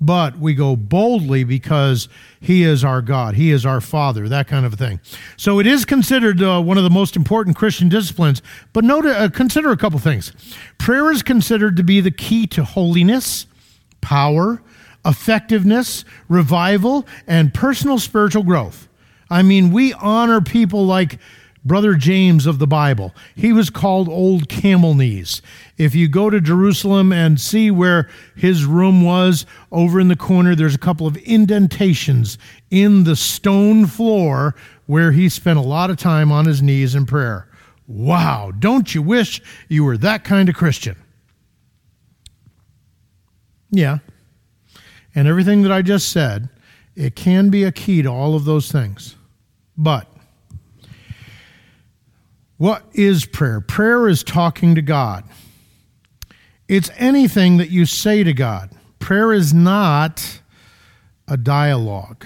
But we go boldly because He is our God, He is our Father, that kind of a thing. So it is considered uh, one of the most important Christian disciplines. But note, uh, consider a couple things. Prayer is considered to be the key to holiness, power, effectiveness, revival, and personal spiritual growth. I mean, we honor people like brother James of the Bible. He was called Old Camel Knees. If you go to Jerusalem and see where his room was, over in the corner, there's a couple of indentations in the stone floor where he spent a lot of time on his knees in prayer. Wow, don't you wish you were that kind of Christian? Yeah. And everything that I just said, it can be a key to all of those things. But What is prayer? Prayer is talking to God. It's anything that you say to God. Prayer is not a dialogue.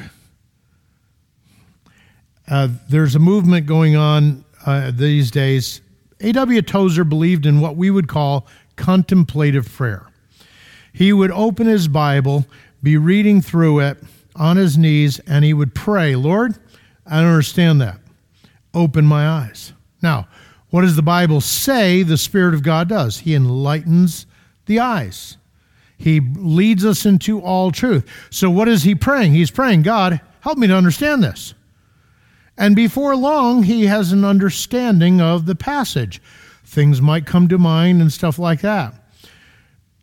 Uh, there's a movement going on uh, these days. A.W. Tozer believed in what we would call contemplative prayer. He would open his Bible, be reading through it on his knees, and he would pray, Lord, I don't understand that. Open my eyes. Now, what does the Bible say the Spirit of God does? He enlightens the eyes. He leads us into all truth. So, what is he praying? He's praying, God, help me to understand this. And before long, he has an understanding of the passage. Things might come to mind and stuff like that.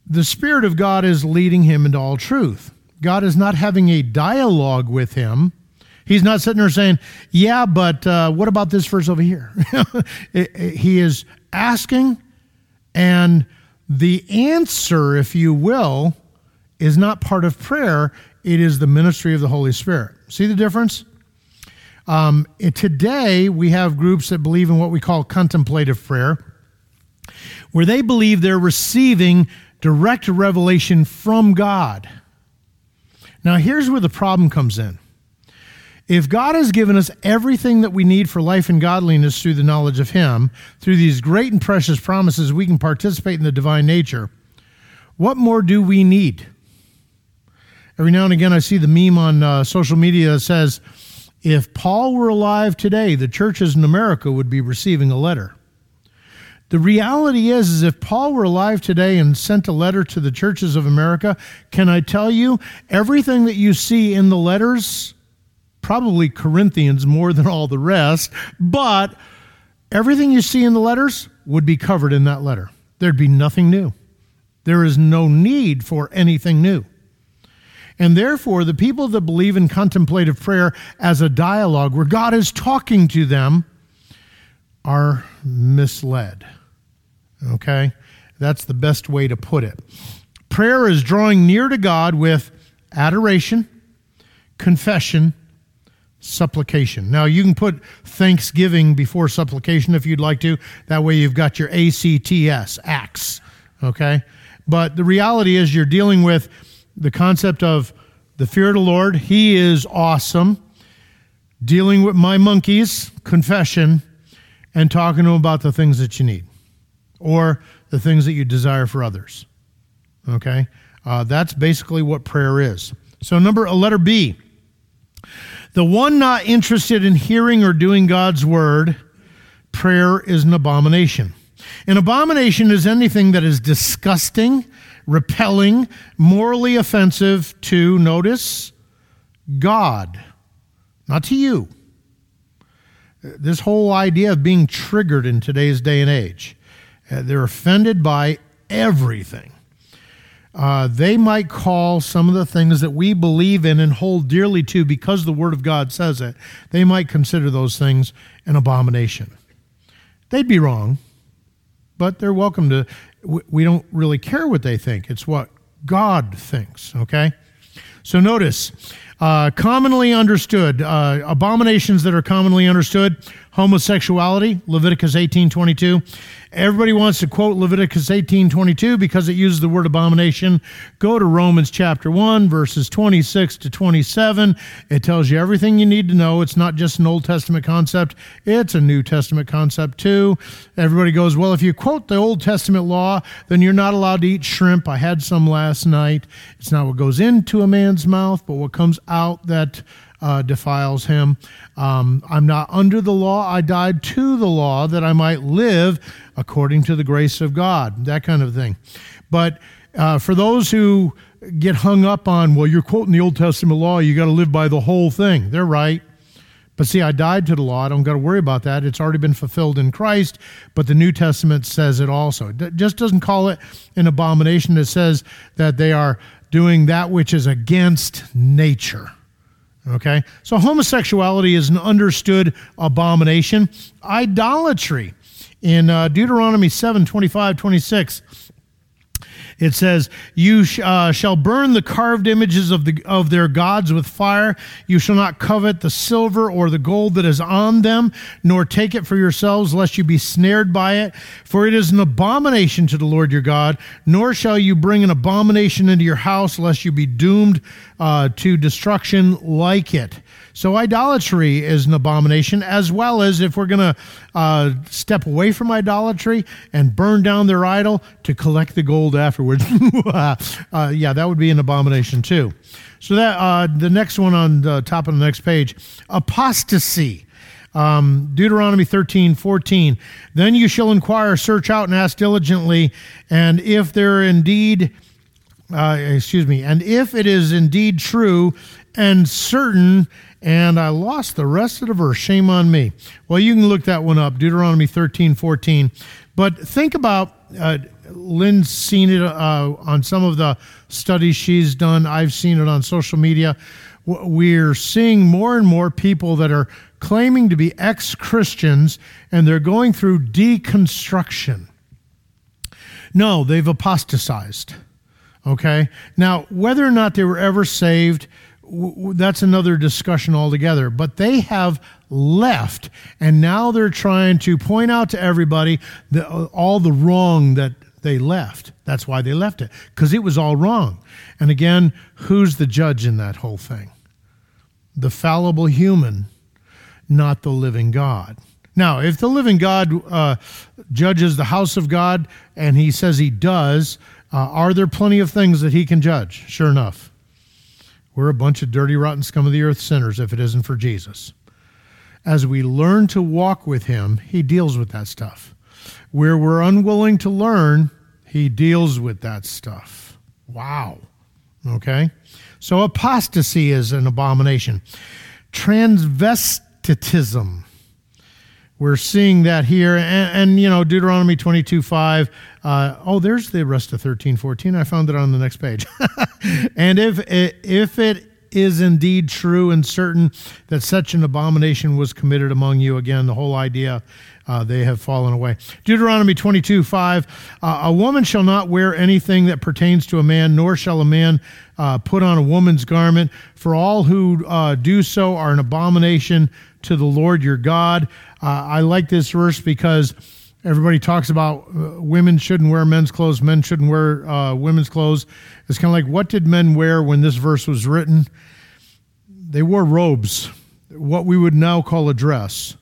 The Spirit of God is leading him into all truth. God is not having a dialogue with him. He's not sitting there saying, Yeah, but uh, what about this verse over here? he is asking, and the answer, if you will, is not part of prayer, it is the ministry of the Holy Spirit. See the difference? Um, today, we have groups that believe in what we call contemplative prayer, where they believe they're receiving direct revelation from God. Now, here's where the problem comes in. If God has given us everything that we need for life and godliness through the knowledge of Him, through these great and precious promises, we can participate in the divine nature. What more do we need? Every now and again, I see the meme on uh, social media that says, if Paul were alive today, the churches in America would be receiving a letter. The reality is, is if Paul were alive today and sent a letter to the churches of America, can I tell you, everything that you see in the letters, probably Corinthians more than all the rest, but everything you see in the letters would be covered in that letter. There'd be nothing new. There is no need for anything new. And therefore, the people that believe in contemplative prayer as a dialogue where God is talking to them are misled. Okay? That's the best way to put it. Prayer is drawing near to God with adoration, confession, supplication. Now, you can put thanksgiving before supplication if you'd like to. That way, you've got your ACTS, acts. Okay? But the reality is, you're dealing with the concept of the fear of the Lord. He is awesome. Dealing with my monkeys, confession, and talking to them about the things that you need or the things that you desire for others. Okay? Uh, that's basically what prayer is. So, number a letter B. The one not interested in hearing or doing God's word, prayer is an abomination. An abomination is anything that is disgusting, repelling, morally offensive to, notice, God, not to you. This whole idea of being triggered in today's day and age, uh, they're offended by everything. Uh, they might call some of the things that we believe in and hold dearly to because the Word of God says it, they might consider those things an abomination. They'd be wrong, but they're welcome to we don't really care what they think. It's what God thinks, okay? So notice, uh, commonly understood, uh, abominations that are commonly understood, homosexuality, Leviticus 18.22, Everybody wants to quote Leviticus 18:22 because it uses the word abomination. Go to Romans chapter 1 verses 26 to 27. It tells you everything you need to know. It's not just an Old Testament concept, it's a New Testament concept too. Everybody goes, "Well, if you quote the Old Testament law, then you're not allowed to eat shrimp. I had some last night. It's not what goes into a man's mouth, but what comes out that uh, defiles him. Um, I'm not under the law. I died to the law that I might live according to the grace of God, that kind of thing. But uh, for those who get hung up on, well, you're quoting the Old Testament law, you got to live by the whole thing. They're right. But see, I died to the law. I don't got to worry about that. It's already been fulfilled in Christ, but the New Testament says it also. It just doesn't call it an abomination. It says that they are doing that which is against nature. Okay? So homosexuality is an understood abomination. Idolatry in uh, Deuteronomy 7 25, 26. It says, "You sh- uh, shall burn the carved images of the of their gods with fire. You shall not covet the silver or the gold that is on them, nor take it for yourselves, lest you be snared by it. For it is an abomination to the Lord your God. Nor shall you bring an abomination into your house, lest you be doomed uh, to destruction like it." So idolatry is an abomination, as well as if we're going to uh, step away from idolatry and burn down their idol to collect the gold afterwards. uh, yeah, that would be an abomination too. So that uh, the next one on the top of the next page, apostasy. Um, Deuteronomy 13, 14. Then you shall inquire, search out, and ask diligently, and if there indeed, uh, excuse me, and if it is indeed true and certain and I lost the rest of the verse. Shame on me. Well, you can look that one up, Deuteronomy 13, 14. But think about, uh, Lynn's seen it uh, on some of the studies she's done. I've seen it on social media. We're seeing more and more people that are claiming to be ex Christians and they're going through deconstruction. No, they've apostatized. Okay? Now, whether or not they were ever saved, that's another discussion altogether. But they have left, and now they're trying to point out to everybody the, all the wrong that they left. That's why they left it, because it was all wrong. And again, who's the judge in that whole thing? The fallible human, not the living God. Now, if the living God uh, judges the house of God, and he says he does, uh, are there plenty of things that he can judge? Sure enough. We're a bunch of dirty, rotten scum of the earth sinners if it isn't for Jesus. As we learn to walk with Him, He deals with that stuff. Where we're unwilling to learn, He deals with that stuff. Wow. Okay? So apostasy is an abomination. Transvestitism. We're seeing that here. And, and you know, Deuteronomy 22 5. Uh, oh, there's the rest of 13 14. I found it on the next page. and if it, if it is indeed true and certain that such an abomination was committed among you, again, the whole idea uh, they have fallen away. Deuteronomy 22 5 uh, A woman shall not wear anything that pertains to a man, nor shall a man uh, put on a woman's garment, for all who uh, do so are an abomination to the Lord your God. Uh, I like this verse because everybody talks about uh, women shouldn't wear men's clothes, men shouldn't wear uh, women's clothes. It's kind of like, what did men wear when this verse was written? They wore robes, what we would now call a dress.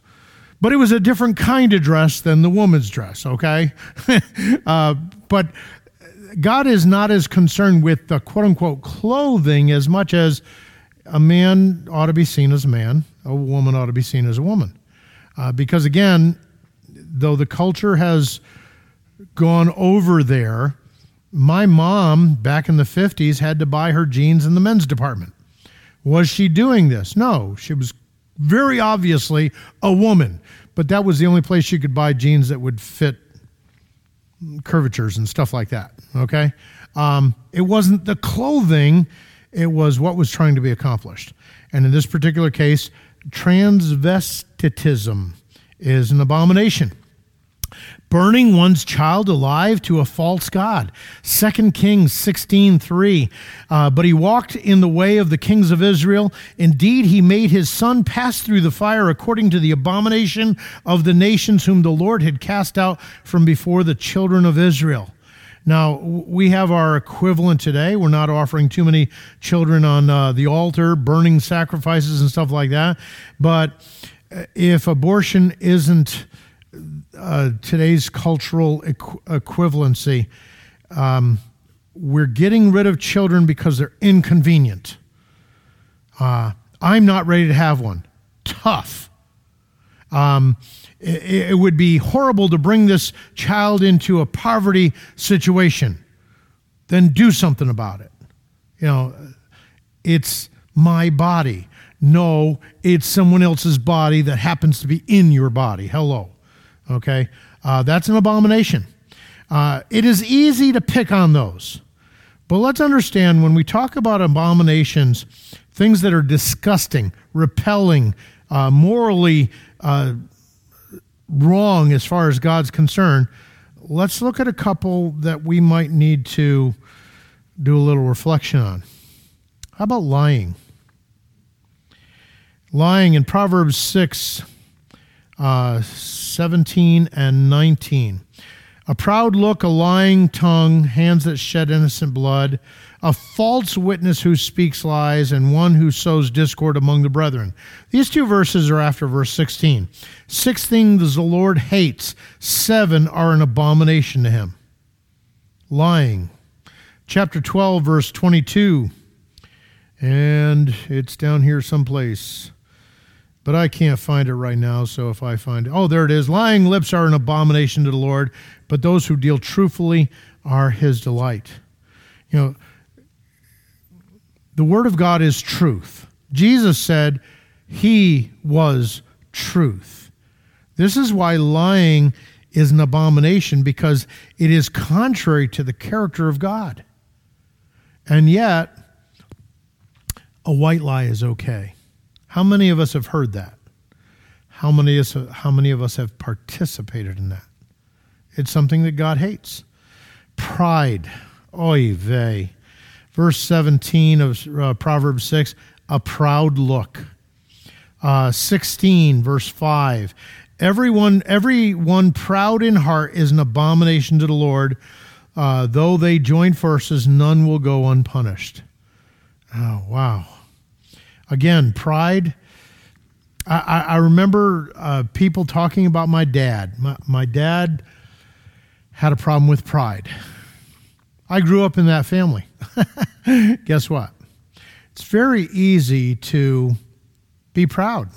But it was a different kind of dress than the woman's dress, okay? uh, but God is not as concerned with the quote unquote clothing as much as a man ought to be seen as a man, a woman ought to be seen as a woman. Uh, because again, though the culture has gone over there, my mom back in the 50s had to buy her jeans in the men's department. Was she doing this? No, she was very obviously a woman, but that was the only place she could buy jeans that would fit curvatures and stuff like that. Okay. Um, it wasn't the clothing, it was what was trying to be accomplished. And in this particular case, transvestitism is an abomination burning one's child alive to a false god 2 kings 16.3 uh, but he walked in the way of the kings of israel indeed he made his son pass through the fire according to the abomination of the nations whom the lord had cast out from before the children of israel now, we have our equivalent today. We're not offering too many children on uh, the altar, burning sacrifices and stuff like that. But if abortion isn't uh, today's cultural equ- equivalency, um, we're getting rid of children because they're inconvenient. Uh, I'm not ready to have one. Tough. Um, it, it would be horrible to bring this child into a poverty situation. Then do something about it. You know, it's my body. No, it's someone else's body that happens to be in your body. Hello. Okay? Uh, that's an abomination. Uh, it is easy to pick on those. But let's understand when we talk about abominations, things that are disgusting, repelling, uh, morally uh, wrong as far as God's concerned, let's look at a couple that we might need to do a little reflection on. How about lying? Lying in Proverbs 6, uh, 17 and 19. A proud look, a lying tongue, hands that shed innocent blood, a false witness who speaks lies, and one who sows discord among the brethren. These two verses are after verse 16. Six things the Lord hates, seven are an abomination to him. Lying. Chapter 12, verse 22. And it's down here someplace but I can't find it right now. So if I find it, oh, there it is. Lying lips are an abomination to the Lord, but those who deal truthfully are his delight. You know, the word of God is truth. Jesus said he was truth. This is why lying is an abomination because it is contrary to the character of God. And yet, a white lie is okay. How many of us have heard that? How many, us, how many of us have participated in that? It's something that God hates. Pride. Oy vey. Verse 17 of uh, Proverbs 6 a proud look. Uh, 16, verse 5. Everyone, everyone proud in heart is an abomination to the Lord. Uh, though they join forces, none will go unpunished. Oh, wow. Again, pride. I, I remember uh, people talking about my dad. My, my dad had a problem with pride. I grew up in that family. Guess what? It's very easy to be proud.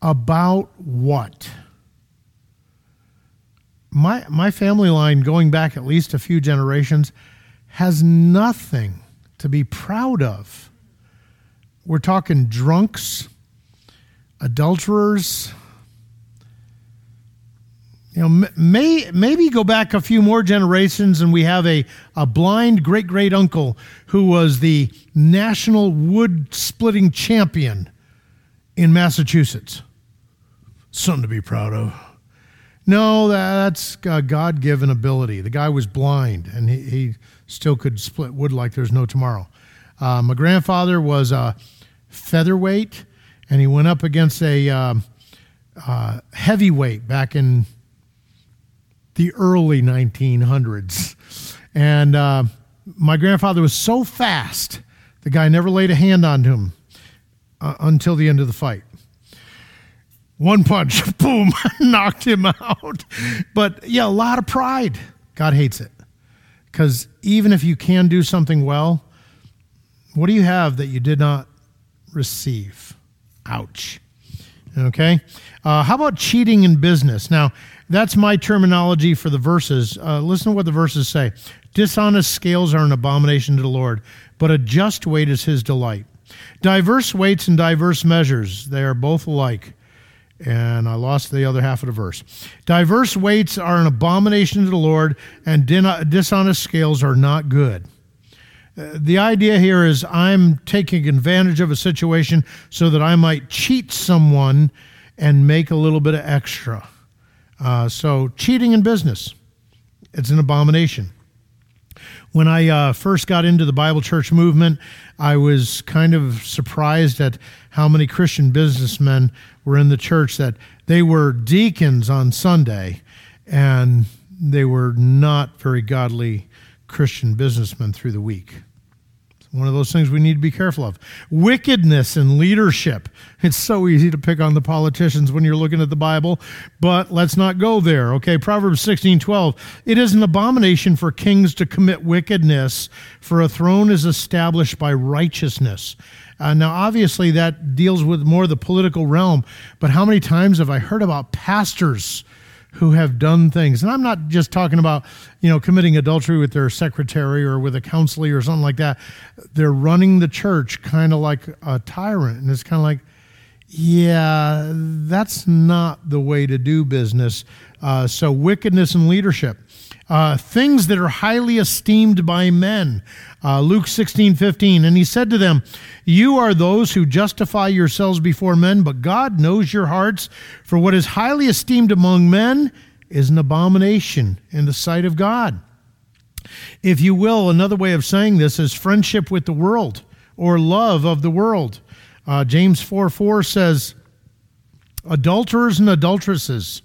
About what? My, my family line, going back at least a few generations, has nothing to be proud of. We're talking drunks, adulterers. You know, may, maybe go back a few more generations and we have a, a blind great great uncle who was the national wood splitting champion in Massachusetts. Something to be proud of. No, that's God given ability. The guy was blind and he, he still could split wood like there's no tomorrow. Uh, my grandfather was a featherweight, and he went up against a uh, uh, heavyweight back in the early 1900s. And uh, my grandfather was so fast, the guy never laid a hand on him uh, until the end of the fight. One punch, boom, knocked him out. But yeah, a lot of pride. God hates it. Because even if you can do something well, what do you have that you did not receive? Ouch. Okay. Uh, how about cheating in business? Now, that's my terminology for the verses. Uh, listen to what the verses say Dishonest scales are an abomination to the Lord, but a just weight is his delight. Diverse weights and diverse measures, they are both alike. And I lost the other half of the verse. Diverse weights are an abomination to the Lord, and dishonest scales are not good. Uh, the idea here is I'm taking advantage of a situation so that I might cheat someone and make a little bit of extra. Uh, so, cheating in business, it's an abomination. When I uh, first got into the Bible church movement, I was kind of surprised at how many Christian businessmen were in the church that they were deacons on Sunday and they were not very godly Christian businessmen through the week. It's One of those things we need to be careful of. Wickedness in leadership. It's so easy to pick on the politicians when you're looking at the Bible, but let's not go there. Okay, Proverbs 16 12. It is an abomination for kings to commit wickedness, for a throne is established by righteousness. Uh, now, obviously, that deals with more the political realm, but how many times have I heard about pastors? Who have done things. And I'm not just talking about, you know, committing adultery with their secretary or with a counselor or something like that. They're running the church kind of like a tyrant. And it's kind of like, yeah, that's not the way to do business. Uh, so, wickedness in leadership. Uh, things that are highly esteemed by men. Uh, Luke 16, 15. And he said to them, You are those who justify yourselves before men, but God knows your hearts. For what is highly esteemed among men is an abomination in the sight of God. If you will, another way of saying this is friendship with the world or love of the world. Uh, James 4 4 says, Adulterers and adulteresses.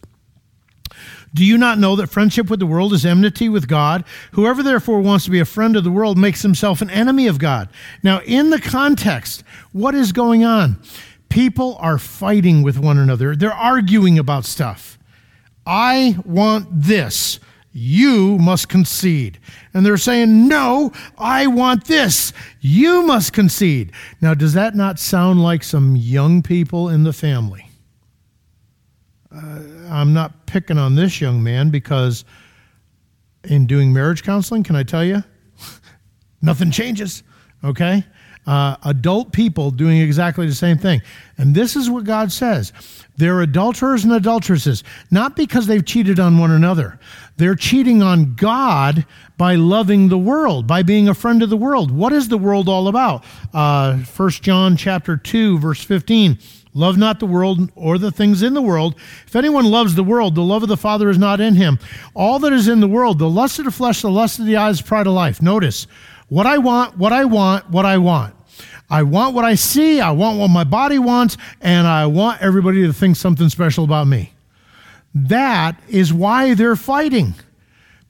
Do you not know that friendship with the world is enmity with God? Whoever therefore wants to be a friend of the world makes himself an enemy of God. Now, in the context, what is going on? People are fighting with one another, they're arguing about stuff. I want this. You must concede. And they're saying, No, I want this. You must concede. Now, does that not sound like some young people in the family? Uh, I'm not picking on this young man because in doing marriage counseling, can I tell you? Nothing changes, okay? Uh, adult people doing exactly the same thing. And this is what God says they're adulterers and adulteresses, not because they've cheated on one another. They're cheating on God by loving the world, by being a friend of the world. What is the world all about? Uh, 1 John chapter 2, verse 15. Love not the world or the things in the world. If anyone loves the world, the love of the Father is not in him. All that is in the world, the lust of the flesh, the lust of the eyes, pride of life. Notice, what I want, what I want, what I want. I want what I see, I want what my body wants, and I want everybody to think something special about me. That is why they're fighting,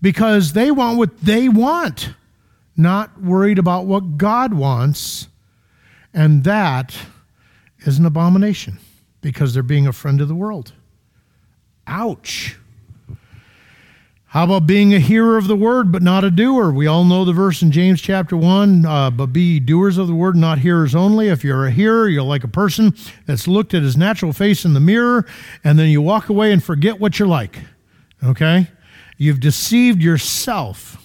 because they want what they want, not worried about what God wants. And that is an abomination because they're being a friend of the world. Ouch. How about being a hearer of the word but not a doer? We all know the verse in James chapter 1 uh, but be doers of the word, not hearers only. If you're a hearer, you're like a person that's looked at his natural face in the mirror and then you walk away and forget what you're like. Okay? You've deceived yourself.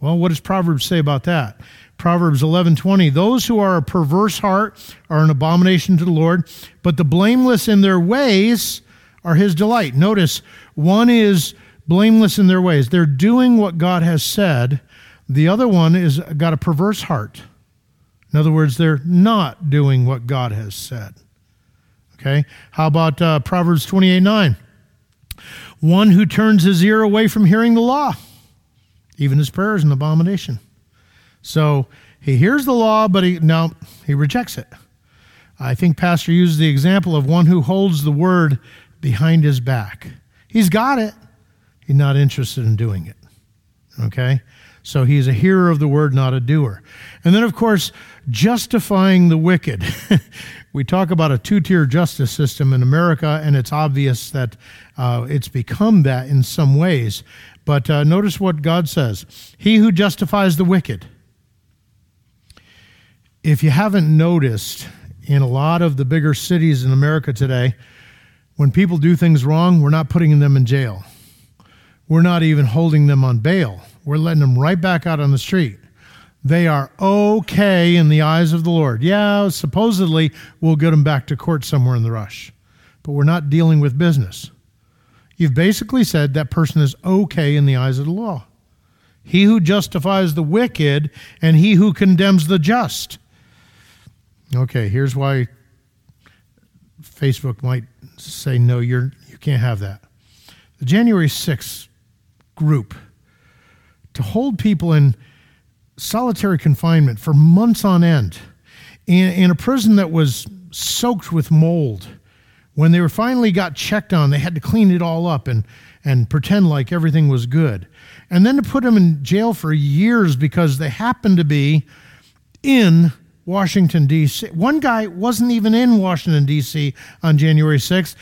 Well, what does Proverbs say about that? Proverbs 11:20 Those who are a perverse heart are an abomination to the Lord, but the blameless in their ways are his delight. Notice one is blameless in their ways. They're doing what God has said. The other one is got a perverse heart. In other words, they're not doing what God has said. Okay? How about uh, Proverbs 28 9? One who turns his ear away from hearing the law, even his prayer is an abomination. So he hears the law, but he no, he rejects it. I think Pastor uses the example of one who holds the word behind his back. He's got it. He's not interested in doing it. Okay? So he's a hearer of the word, not a doer. And then, of course, justifying the wicked. we talk about a two tier justice system in America, and it's obvious that uh, it's become that in some ways. But uh, notice what God says He who justifies the wicked if you haven't noticed, in a lot of the bigger cities in America today, when people do things wrong, we're not putting them in jail. We're not even holding them on bail. We're letting them right back out on the street. They are okay in the eyes of the Lord. Yeah, supposedly we'll get them back to court somewhere in the rush, but we're not dealing with business. You've basically said that person is okay in the eyes of the law. He who justifies the wicked and he who condemns the just. Okay, here's why Facebook might say no, you're you can't have that. The January 6th group to hold people in solitary confinement for months on end in, in a prison that was soaked with mold. When they were finally got checked on, they had to clean it all up and, and pretend like everything was good. And then to put them in jail for years because they happened to be in Washington, D.C. One guy wasn't even in Washington, D.C. on January 6th,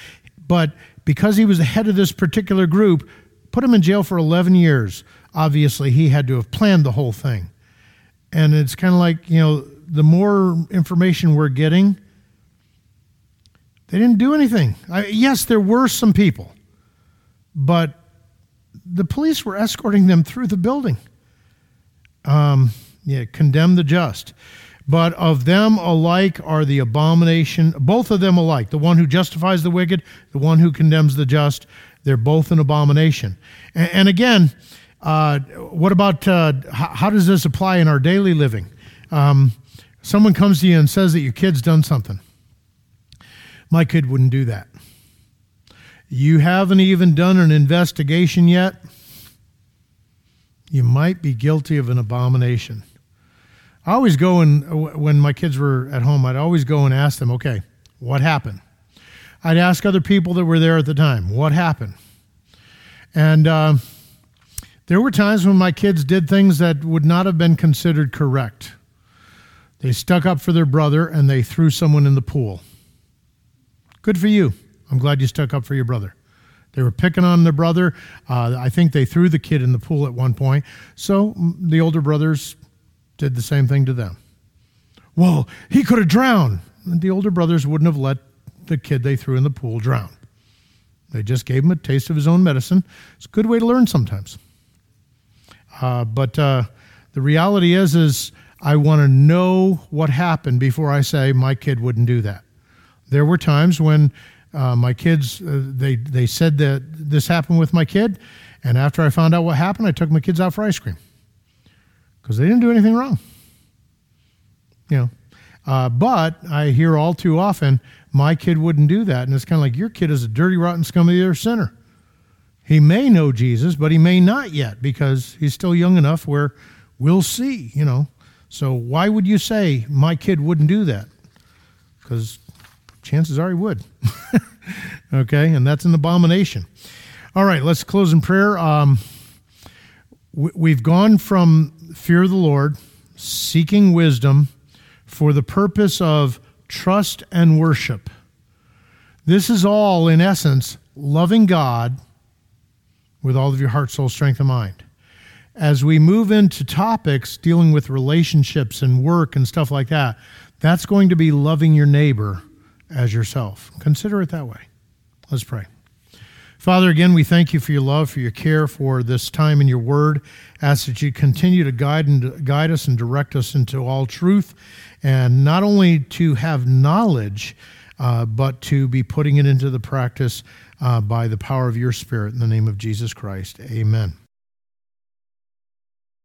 but because he was the head of this particular group, put him in jail for 11 years. Obviously, he had to have planned the whole thing. And it's kind of like, you know, the more information we're getting, they didn't do anything. I, yes, there were some people, but the police were escorting them through the building. Um, yeah, condemn the just. But of them alike are the abomination, both of them alike, the one who justifies the wicked, the one who condemns the just, they're both an abomination. And, and again, uh, what about uh, how, how, does this apply in our daily living? Um, someone comes to you and says that your kid's done something. My kid wouldn't do that. you haven't even done an investigation yet, you might be guilty of an abomination. I always go and when my kids were at home, I'd always go and ask them, okay, what happened? I'd ask other people that were there at the time, what happened? And uh, there were times when my kids did things that would not have been considered correct. They stuck up for their brother and they threw someone in the pool. Good for you. I'm glad you stuck up for your brother. They were picking on their brother. Uh, I think they threw the kid in the pool at one point. So the older brothers did the same thing to them. Well, he could have drowned. And the older brothers wouldn't have let the kid they threw in the pool drown. They just gave him a taste of his own medicine. It's a good way to learn sometimes. Uh, but uh, the reality is, is I want to know what happened before I say my kid wouldn't do that. There were times when uh, my kids uh, they they said that this happened with my kid, and after I found out what happened, I took my kids out for ice cream because they didn't do anything wrong. You know, uh, but I hear all too often my kid wouldn't do that, and it's kind of like your kid is a dirty, rotten, scum of the earth sinner. He may know Jesus, but he may not yet because he's still young enough where we'll see, you know. So why would you say my kid wouldn't do that? Because chances are he would. okay, and that's an abomination. All right, let's close in prayer. Um, we've gone from fear of the Lord, seeking wisdom for the purpose of trust and worship. This is all, in essence, loving God with all of your heart, soul, strength, and mind. As we move into topics dealing with relationships and work and stuff like that, that's going to be loving your neighbor as yourself. Consider it that way. Let's pray. Father, again, we thank you for your love, for your care, for this time in your word. Ask that you continue to guide and guide us and direct us into all truth, and not only to have knowledge, uh, but to be putting it into the practice uh, by the power of your Spirit in the name of Jesus Christ. Amen.